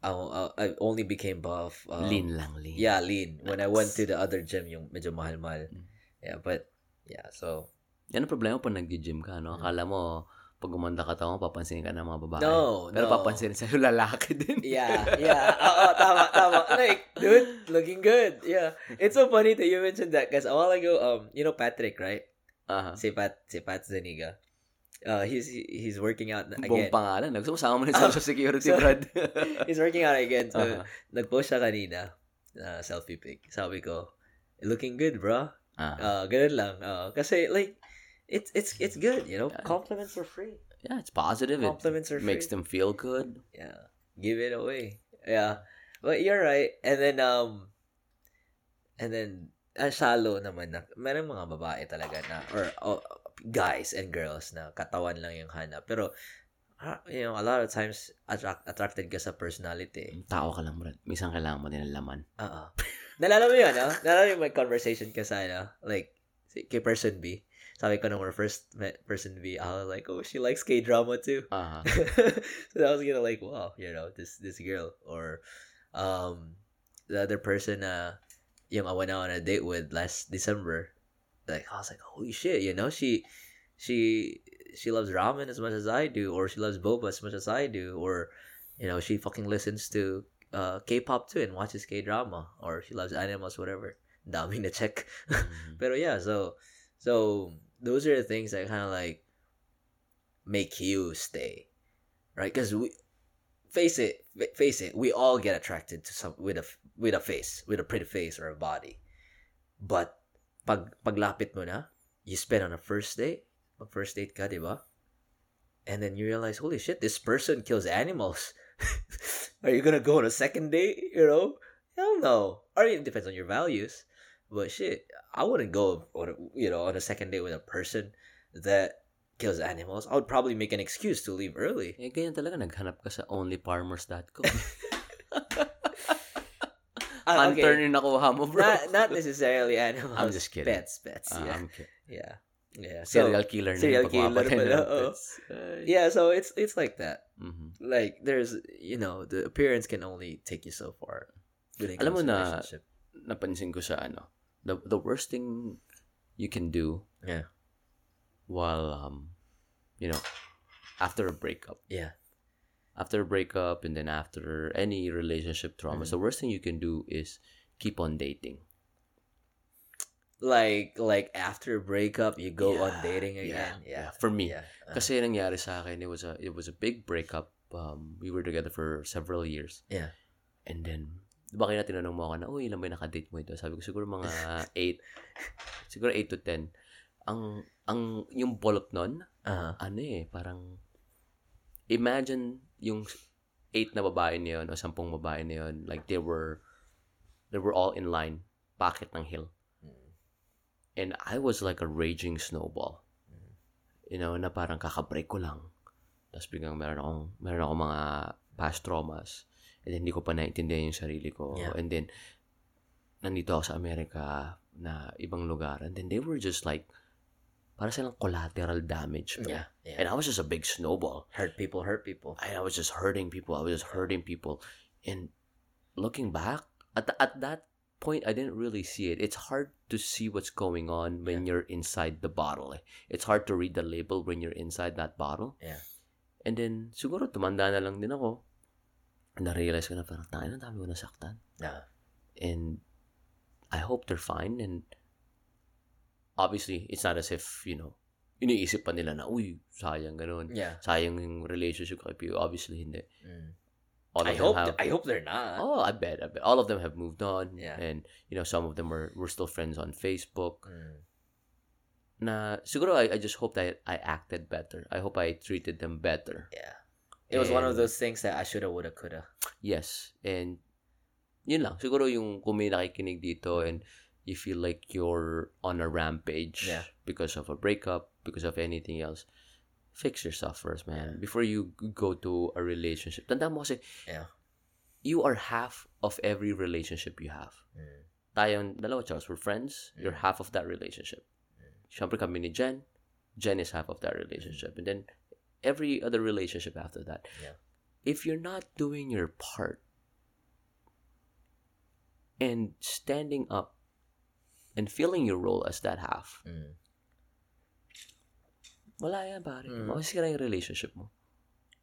I I, only became buff. Um, lean lang, lean. Yeah, lean. When I went to the other gym, yung medyo mahal-mahal. Mm. Yeah, but yeah, so Yan ang problema pag nag-gym ka, no? Akala mo, pag gumanda ka tao, papansin ka ng mga babae. no, Pero no. papansin sa'yo, lalaki din. Yeah, yeah. Oo, tama, tama. Like, dude, looking good. Yeah. It's so funny that you mentioned that because a while ago, um, you know Patrick, right? Aha. Si Pat, si Pat Zaniga. Uh, he's he's working out Buong again. pangalan. Gusto mo na sa <laughs> social security, So- Brad. <laughs> He's working out again. So, Aha. nag-post siya kanina. Uh, selfie pic. Sabi ko, looking good, bro. Ah. Uh, ganun lang. Uh, kasi, like, it's it's it's good, you know? Yeah. Compliments are free. yeah, it's positive. It Compliments are free. makes them feel good. Yeah. Give it away. Yeah. But you're right. And then, um, and then, ang shallow naman na, meron mga babae talaga na, or oh, guys and girls na katawan lang yung hanap. Pero, ah, you know, a lot of times, attract, attracted ka sa personality. Tao ka lang, Brad. Minsan kailangan mo din ng laman. Oo. Nalala mo yun, no? Nalala mo yung may conversation ka sa, ano, like, kay person B. Sabi ko nung we're first met person B, I was like, oh, she likes K-drama too. Aha. <laughs> so I was gonna like, wow, you know, this this girl or um the other person uh yung I went out on a date with last December. Like I was like, holy shit, you know, she she she loves ramen as much as I do, or she loves boba as much as I do, or you know, she fucking listens to uh K-pop too and watches K-drama or she loves animals, whatever. Dami na check. <laughs> Mhm. Pero yeah, so so those are the things that kind of like make you stay, right? Because we face it, fa- face it, we all get attracted to some with a with a face, with a pretty face or a body. But pag paglapit mo na, you spend on a first date, pag first date ka, di ba? And then you realize, holy shit, this person kills animals. <laughs> Are you gonna go on a second date? You know? Hell no. Mean, it depends on your values. But shit, I wouldn't go on a, you know on a second date with a person that kills animals. I would probably make an excuse to leave early. Eh, ganyan talaga, naghanap ka sa onlyfarmers.com. <laughs> <laughs> Ah, Hunter okay. nakuha mo, bro. Not not necessarily animals. I'm just kidding. Pets, pets. Ah, yeah, I'm kidding. yeah, yeah. So Serial killer na serial killer pala. Ay. yeah, so it's it's like that. Mhm. Like there's you know the appearance can only take you so far. Alam mo na-. Napansin ko sa ano, the, the worst thing you can do Yeah, while, um, you know, after a breakup, yeah, after a breakup and then after any relationship traumas, Mm-hmm. the worst thing you can do is keep on dating. like like after a breakup you go on Yeah, dating yeah, again. yeah. Yeah, For me. yeah, uh, Kasi nangyari sa akin, it was a it was a big breakup. Um, we were together for several years. Yeah. And then, di ba kaya tinanong mo ako na, uy, ilan ba yung nakadate mo ito? Sabi ko, siguro mga <laughs> 8. siguro 8 to 10. Ang, ang, yung bolot nun, uh-huh. ano eh, parang, imagine yung 8 na babae na yun, o 10 babae na yun, like they were, they were all in line, packet ng hill. Mm. And I was like a raging snowball. Mm. You know, na parang kakabreak ko lang. Tapos biglang meron akong, meron akong mga past traumas. And then, hindi ko pa naintindihan yung sarili ko. Yeah. And then, nandito ako sa Amerika na ibang lugar. And then, they were just like, para silang collateral damage. Yeah, yeah. And I was just a big snowball. hurt people, hurt people. I, I was just hurting people. I was just hurting people. And looking back, at, at that point, I didn't really see it. It's hard to see what's going on when you're inside the bottle. eh. It's hard to read the label when you're inside that bottle. Yeah. And then, siguro, tumanda na lang din ako. Na-realize ko na parang, tayo na dami ko nasaktan. Yeah. And I hope they're fine. And obviously, it's not as if, you know, iniisip pa nila na, uy, sayang ganun. Yeah. Sayang yung relationship ko kay. Obviously, hindi. Mm. All of I them hope have, I hope they're not. Oh, I bet, I bet. All of them have moved on. Yeah. And, you know, some of them were, were still friends on Facebook. Mm. Na, siguro, I, I just hope that I acted better. I hope I treated them better. Yeah. It was one of those things that I shoulda, woulda, coulda. Yes. And, yun lang. Siguro yung kung may nakikinig dito and you feel like you're on a rampage Yeah. because of a breakup, because of anything else, fix yourself first, man. Before you go to a relationship. Tanda mo kasi, Yeah. you are half of every relationship you have. Mm. Tayong dalawa, Charles, we're friends. You're mm. half of that relationship. Mm. Siyempre kami ni Jen. Jen is half of that relationship. Mm. And then, every other relationship after that. Yeah. If you're not doing your part and standing up and filling your role as that half, Mm. wala yan, pare. Mm. Masisira yung relationship mo.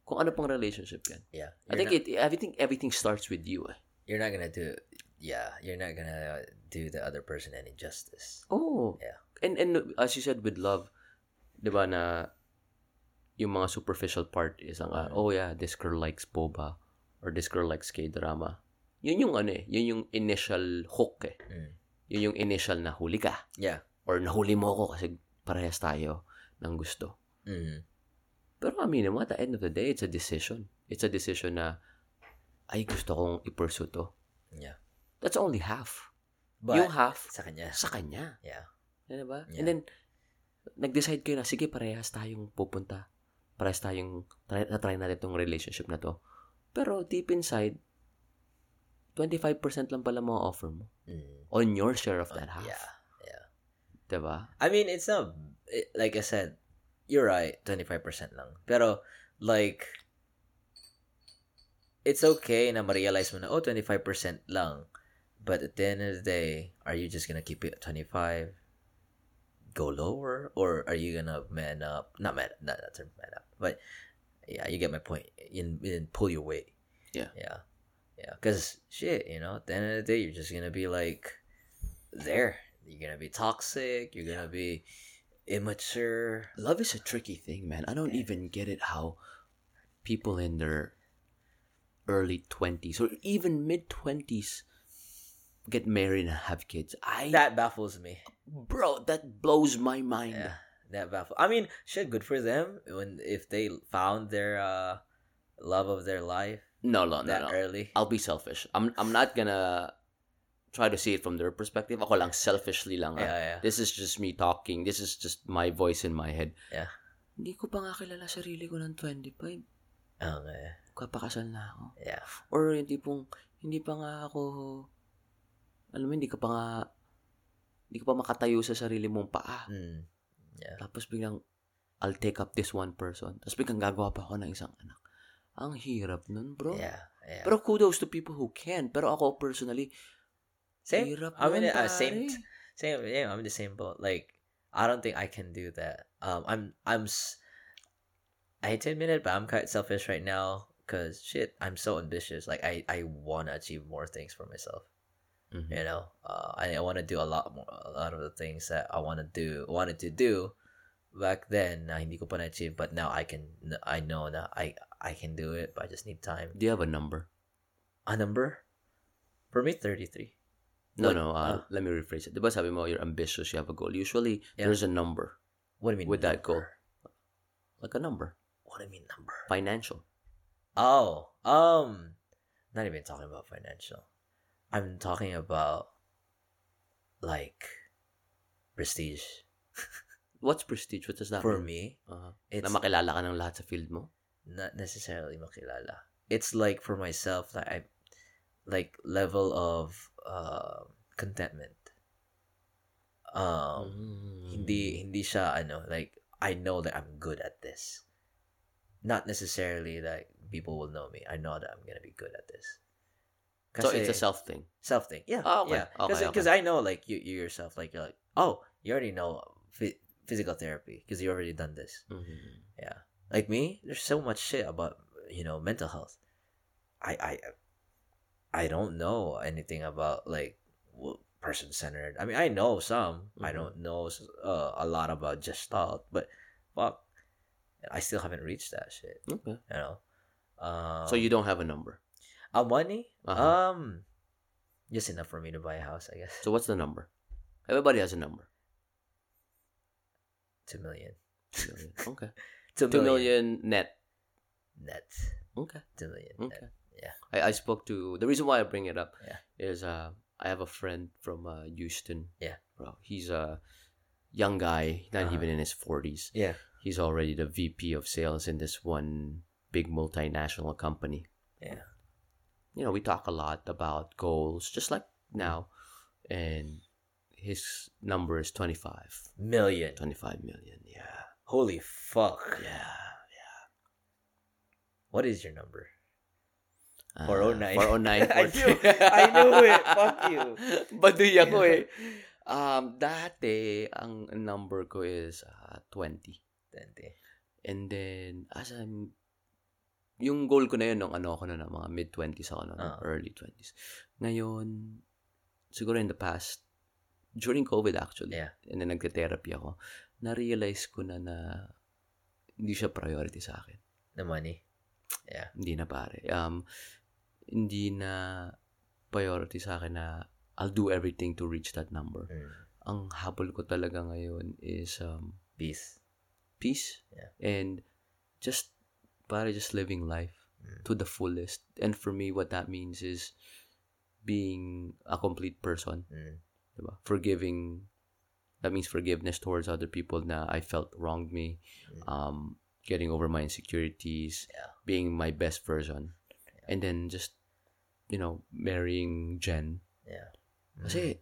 Kung ano pang relationship yan. Yeah. I think not, it, everything, everything starts with you. Eh. you're not gonna do. Yeah, you're not gonna do the other person any justice. Oh. Yeah. And and as you said with love, 'di ba na yung mga superficial part is ang Mm. oh yeah, this girl likes boba or this girl likes K-drama. Yun yung ano eh, yun yung initial hook eh. Mm. Yun yung initial na huli ka Yeah. or nahuli mo ako kasi parehas tayo ng gusto. Mm. Pero aminin mo, at the end of the day, it's a decision. It's a decision na ay gusto kong i-pursue to. Yeah. That's only half. But yung half sa kanya. sa kanya. Yeah. Ano ba? Yeah. And then, nag-decide kayo na, sige, parehas tayong pupunta. Parehas tayong, try, try natin itong relationship na to. Pero deep inside, 25% lang pala mga offer mo Mm. on your share of that half. Yeah. Yeah. Diba? I mean, it's not it, like I said. You're right, twenty five percent lang. Pero like, it's okay na ma-realize mo na oh 25 percent lang. But at the end of the day, are you just gonna keep it at 25? Go lower, or are you gonna man up? Not man, not not term man up, but yeah, you get my point. In, in pull your weight. Yeah. Yeah. Yeah. Because shit, you know, at the end of the day, you're just gonna be like there. You're gonna be toxic. You're gonna be immature. Love is a tricky thing, man. I don't even get it how people in their early 20s or even mid 20s get married and have kids. I That baffles me. bro, that blows my mind. Yeah. That baffles. I mean, shit, good for them when if they found their uh love of their life No, no, no, that no. early. I'll be selfish. I'm I'm not gonna try to see it from their perspective. Ako lang selfishly lang. ah. Yeah, yeah. This is just me talking. This is just my voice in my head. Yeah. Hindi ko pa nga kilala sarili ko ng 25. Okay. Kapakasal na ako. Yeah. Or yung tipong, hindi pa nga ako, alam mo, hindi ka pa nga, hindi ka pa makatayo sa sarili mong paa. Mm. Yeah. Tapos biglang, I'll take up this one person. Tapos biglang gagawa pa ako ng isang anak. Ang hirap nun, bro. Yeah. Yeah. Pero kudos to people who can. Pero ako personally, same. hirap I'm in nun, it, uh, same. Same. Yeah. I'm in the same boat. Like, I don't think I can do that. Um, I'm. I'm. I hate to admit it, but I'm quite selfish right now because shit, I'm so ambitious. Like, I I want to achieve more things for myself. Mhm. You know, uh, I, I want to do a lot more, a lot of the things that I want to do, wanted to do back then. Na hindi ko pa na-achieve, but now I can. I know that I I can do it, but I just need time. Do you have a number? A number? For me, thirty three. No, What? no. Uh, let me rephrase it. Diba sabi mo, you're ambitious, you have a goal. Usually, Yeah. there's a number. What do you mean With that goal. Like a number. What do you mean number? Financial. Oh, um, not even talking about financial. I'm talking about like prestige. <laughs> What's prestige? What does that For mean? me, Uh, it's na makilala ka ng lahat sa field mo? not necessarily makilala. It's like for myself that I like level of uh, contentment. Um, Mm. hindi hindi siya ano like I know that I'm good at this. Not necessarily that people will know me. I know that I'm gonna be good at this. So it's a self thing. self thing. Yeah. Oh, okay. Yeah. Okay, Because okay. I know like you, you yourself like you're like oh you already know phy- physical therapy because you already done this. Mhm. Yeah. Like me, there's so much shit about you know mental health. I I I don't know anything about like person centered. I mean, I know some. I Mhm. don't know uh, a lot about Gestalt, but fuck, I still haven't reached that shit. Okay. You know. Um, So you don't have a number. Uh, money? Uh-huh. Um, just enough for me to buy a house, I guess. So what's the number? Everybody has a number. Two million. Two million. <laughs> Okay. Two Two million million net. net. Okay. Two million. Okay. Net. Yeah. I, I spoke to the reason why I bring it up Yeah. is uh I have a friend from uh, Houston. Yeah. Bro, he's a young guy, not Uh-huh. even in his forties. Yeah. He's already the VP of sales in this one big multinational company. Yeah. You know, we talk a lot about goals, just like now, and his number is 25 million. 25 million, Yeah. Holy fuck. Yeah. Yeah. What is your number? Uh, 409. 409. <laughs> I knew- I knew it. Fuck you. <laughs> Baduy ako eh. Um, dati, ang number ko is uh, 20. Tente. And then, as I'm, yung goal ko na yun nung ano ako na, mga mid-20s ako na, Ah. early 20s. Ngayon, siguro in the past, during COVID actually, Yeah. and then nagte-therapy ako, na-realize ko na na hindi siya priority sa akin. The money. Yeah. Hindi na pare. Um, hindi na priority sa akin na I'll do everything to reach that number. Mm. Ang habol ko talaga ngayon is um, Peace. peace Yeah. and just para just living life Mm. to the fullest. And for me, what that means is being a complete person. Mm. Diba? Forgiving. That means forgiveness towards other people na I felt wronged me. Mm. Um, getting over my insecurities. Yeah. Being my best version. And then just, you know, marrying Jen. Yeah. Kasi,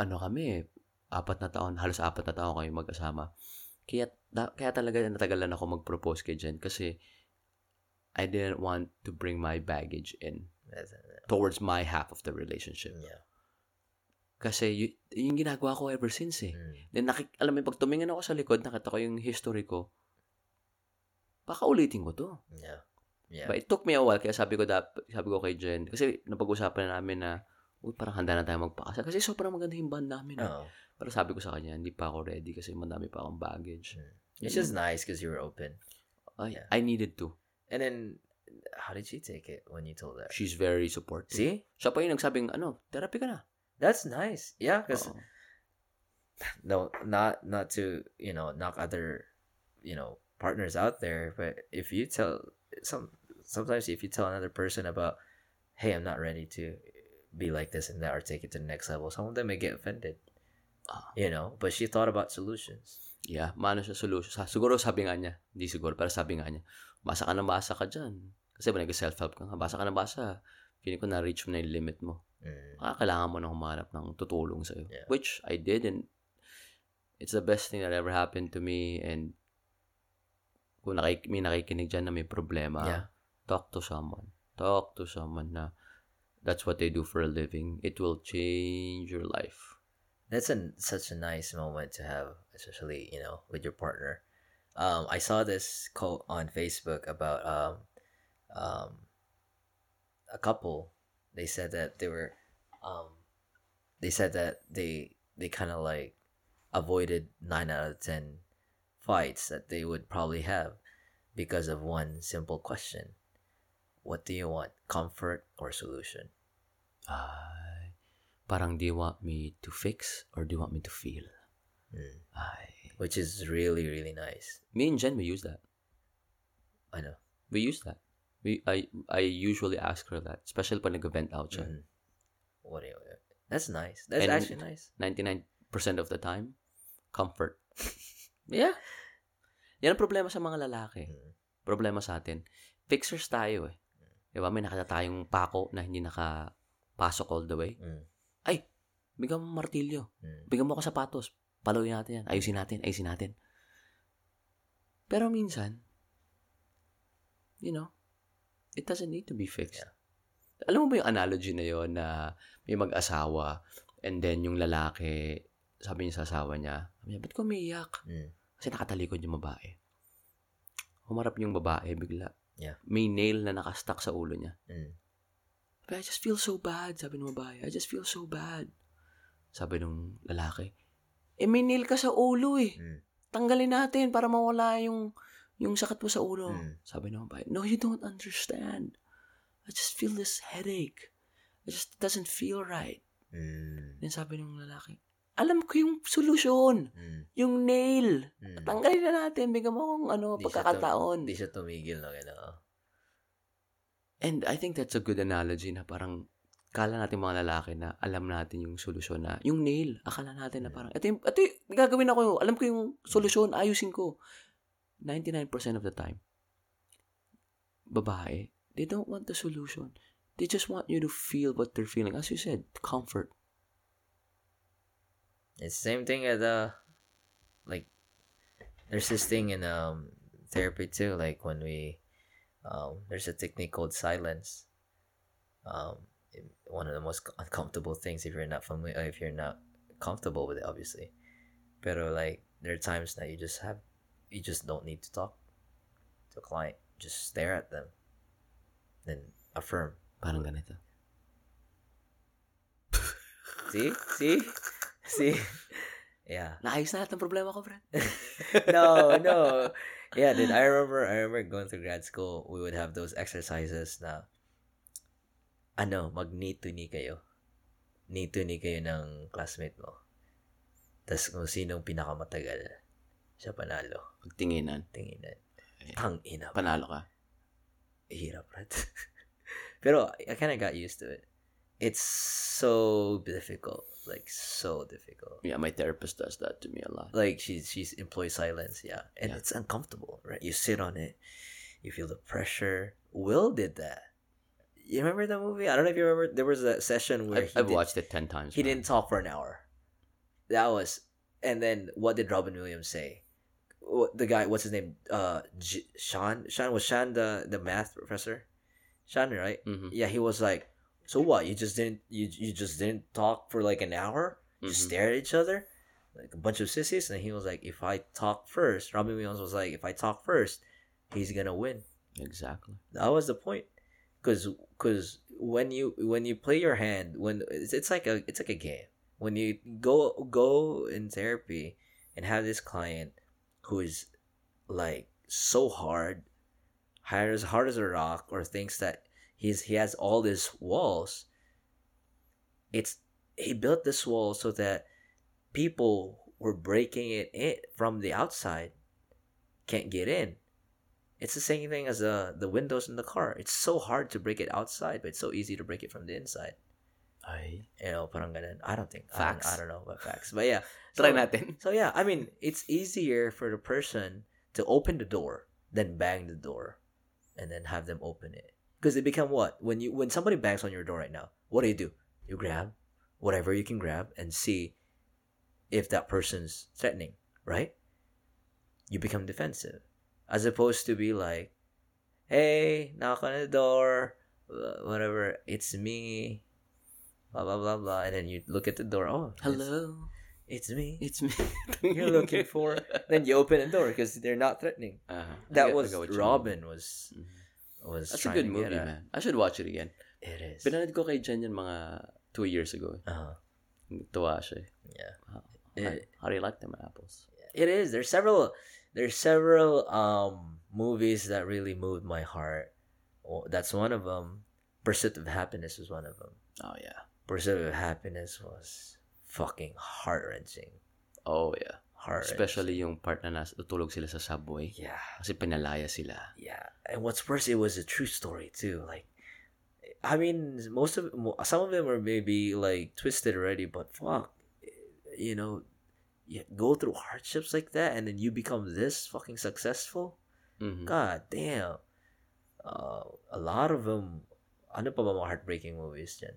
ano kami, apat na taon, halos apat na taon kami mag-asama. Kaya, da, kaya talaga natagalan ako mag-propose kay Jen kasi I didn't want to bring my baggage in towards my half of the relationship. Yeah. Kasi y- yung ginagawa ko ever since eh. Mm. Then, nakik- alam mo, pag tumingin ako sa likod, nakita ko yung history ko, baka ulitin ko to. Yeah. Yeah. But it took me a while, kaya sabi ko, dap, sabi ko kay Jen, kasi napag-usapan na namin na, uy, parang handa na tayo magpakasal. Kasi sobrang maganda yung band namin. eh. oh. Pero sabi ko sa kanya, hindi pa ako ready kasi madami pa akong baggage. It's just nice because you were open. I, Yeah. I needed to. And then, how did she take it when you told her? She's very supportive. See? Siya pa yung nagsabing, ano, therapy ka na. That's nice. Yeah, because no, not not to you know knock other you know partners out there, but if you tell some sometimes if you tell another person about, hey, I'm not ready to be like this and that or take it to the next level, some of them may get offended. Ah. You know, but she thought about solutions. Yeah, mano siya solution. Sa, siguro sabi nga niya, hindi siguro, pero sabi nga niya, basa ka na basa ka dyan. Kasi ba nag-self-help ka nga, basa ka na basa. Feeling ko na-reach mo na yung limit mo. Mm. Baka kailangan mo na humanap ng tutulong sa'yo. Yeah. Which I did and it's the best thing that ever happened to me and kung nakik may nakikinig dyan na may problema, Yeah. talk to someone. Talk to someone na that's what they do for a living. It will change your life. That's a such a nice moment to have, especially you know with your partner. Um, I saw this quote on Facebook about um, um, a couple. They said that they were, um, they said that they they kind of like avoided nine out of ten fights that they would probably have because of one simple question: What do you want, comfort or solution? Ay, parang do you want me to fix or do you want me to feel? Mm. Ay. Which is really really nice. Me and Jen, we use that. I know. We use that. We I I usually ask her that, especially pag nag-vent out siya. Mhm. What do you, that's nice. That's And- actually nice. 99% of the time, comfort. <laughs> yeah. Yan ang problema sa mga lalaki. Mm. Problema sa atin. Fixers tayo eh. Di ba? May nakita tayong pako na hindi nakapasok all the way. Mm. Bigyan mo martilyo. Mm. Bigyan mo ako sapatos. Paluin natin yan. Ayusin natin. Ayusin natin. Pero minsan, you know, it doesn't need to be fixed. Yeah. Alam mo ba yung analogy na yon na may mag-asawa and then yung lalaki, sabi niya sa asawa niya, sabi niya, ba't ko umiiyak? Mm. Kasi nakatalikod yung babae. Humarap yung babae bigla. Yeah. May nail na nakastuck sa ulo niya. Mm. Sabi, I just feel so bad, sabi ng babae. I just feel so bad. Sabi ng lalaki, eh may nail ka sa ulo eh. Mm. Tanggalin natin para mawala yung yung sakit mo sa ulo. Mm. Sabi ng babae, no, you don't understand. I just feel this headache. It just doesn't feel right. Mm. Then sabi ng lalaki, alam ko yung solusyon. Mm. Yung nail. Mm. Tanggalin na natin. Bigyan mo akong ano, Di pagkakataon. Hindi siya tumigil no gano'n. And I think that's a good analogy na parang kala natin mga lalaki na alam natin yung solusyon na, yung nail, akala natin na parang, ito yung, ito yung, gagawin ako, alam ko yung solusyon, ayusin ko. 99% of the time, babae, they don't want the solution. They just want you to feel what they're feeling. As you said, comfort. It's the same thing as uh like there's this thing in um therapy too, like when we um there's a technique called silence. Um it- one of the most uncomfortable things if you're not familiar if you're not comfortable with it obviously. Pero like there are times that you just have you just don't need to talk to a client. Just stare at them. Then affirm. Parang ganito. See? See? See? <laughs> Yeah. Naayos na lahat ng problema ko, friend. <laughs> no, no. Yeah, dude. I remember. I remember going through grad school. We would have those exercises na. Ano, mag need to ni kayo. Need to ni kayo ng classmate mo. Tapos kung sinong pinakamatagal, siya panalo. Pagtinginan, Tinginan. Tang ina. panalo ka. Hirap, right? <laughs> Pero I kind of got used to it. It's so difficult. Like, so difficult. Yeah, my therapist does that to me a lot. like she's she's employs silence yeah and Yeah. it's uncomfortable right you sit on it you feel the pressure will did that you remember that movie i don't know if you remember there was a session where I've did, watched it 10 times. he man. didn't talk for an hour that was and then what did robin williams say the guy what's his name uh J- sean sean was sean the the math professor sean right Mhm. yeah he was like so what you just didn't you you just didn't talk for like an hour you Mhm. stare at each other like a bunch of sissies and he was like if i talk first robin williams was like if i talk first he's gonna win Exactly. That was the point. Cause, cause when you when you play your hand, when it's, it's like a it's like a game. When you go go in therapy and have this client who is like so hard, hard as hard as a rock, or thinks that he's he has all these walls. It's he built this wall so that people were breaking it in from the outside can't get in. It's the same thing as the the windows in the car. It's so hard to break it outside, but it's so easy to break it from the inside. Ay. You know, parang ganun. I don't think. Facts. I don't, I don't know about facts. But yeah. <laughs> Try So- natin. <laughs> So yeah, I mean, it's easier for the person to open the door than bang the door and then have them open it. Because it become what? When you when somebody bangs on your door right now, what do you do? You grab whatever you can grab and see if that person's threatening, right? You become defensive. As opposed to be like, hey, knock on the door, whatever, it's me, blah blah blah blah, and then you look at the door, oh, Hello. it's me It's me. <laughs> you're looking for. then you open the door because they're not threatening. Uh-huh. That was get what you mean. Robin was Mhm. Was. That's a good movie, at. man. I should watch it again. It is. Pinanood ko kay Jen yan mga two years ago. Uh, Tuwa siya. eh. yeah, How, It- how do you like them apples? it is. There's several. There's several um movies that really moved my heart. That's one of them. Pursuit of Happiness was one of them. Oh, yeah. Pursuit of Happiness was fucking heart wrenching. Oh, yeah. Especially yung part na tutulog sila sa subway. Yeah. Kasi pinalaya sila. Yeah, and what's worse, it was a true story too. Like, I mean, most of some of them are maybe like twisted already, but fuck, you know, you go through hardships like that, and then you become this fucking successful. Mhm. God damn, uh, a lot of them. Ano pa ba mga heartbreaking movies dyan?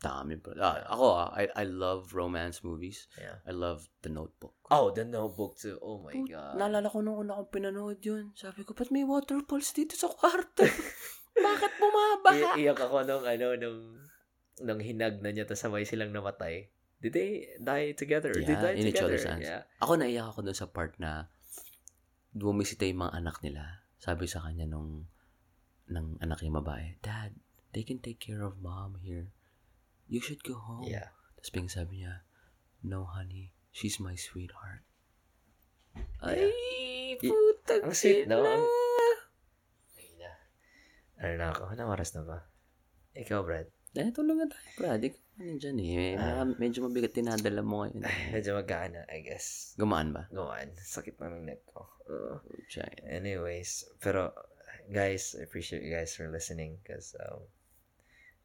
Dami. Ah, ako ah, I, I love romance movies. Yeah. I love The Notebook. Oh, The Notebook too. Oh my Put- god. Naalala ko nung una kong pinanood yun. Sabi ko, ba't may waterfalls dito sa kwarto? <laughs> Bakit bumabaha? I- iyak ako nung ano nung nung hinag na niya tapos sabay silang namatay. Did they die together? Did Yeah, they die in each together? other's hands. Yeah. Ako naiyak ako dun sa part na bumisita yung mga anak nila. Sabi sa kanya nung ng anak niya babae, Dad, they can take care of mom here. You should go home. Yeah. Tapos biglang sabi niya, No, honey. She's my sweetheart. Yeah. Ay, putang ang sweet, no? ina. Ang- Ano na ako? Anong oras na ba? Ikaw, Brad. Eh, tulungan tayo, Brad. Ikaw ano dyan eh. Ah. Medyo mabigat tinadala mo ngayon. eh. <laughs> Medyo magkaan I guess. Gumaan ba? Gawaan. Sakit na ng neck ko. Uh, anyways, pero guys, I appreciate you guys for listening because um,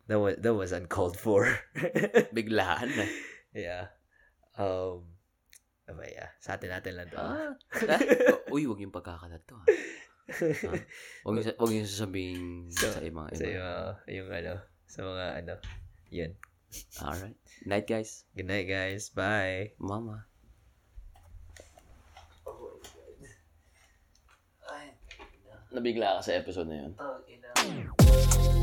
that was that was uncalled for. <laughs> Biglaan na. yeah. Um, aba, yeah. Sa atin natin lang to. Ah. <laughs> Uy, wag yung pagkakalat to. ah. <laughs> Ah. Huwag yung, yung sasabihin So, sa ibang sa iba. yung, yung ano, sa mga ano, yun. Alright. Night, guys. Good night, guys. Bye. Mama. Nabigla ka sa episode na yun. Oh, ina.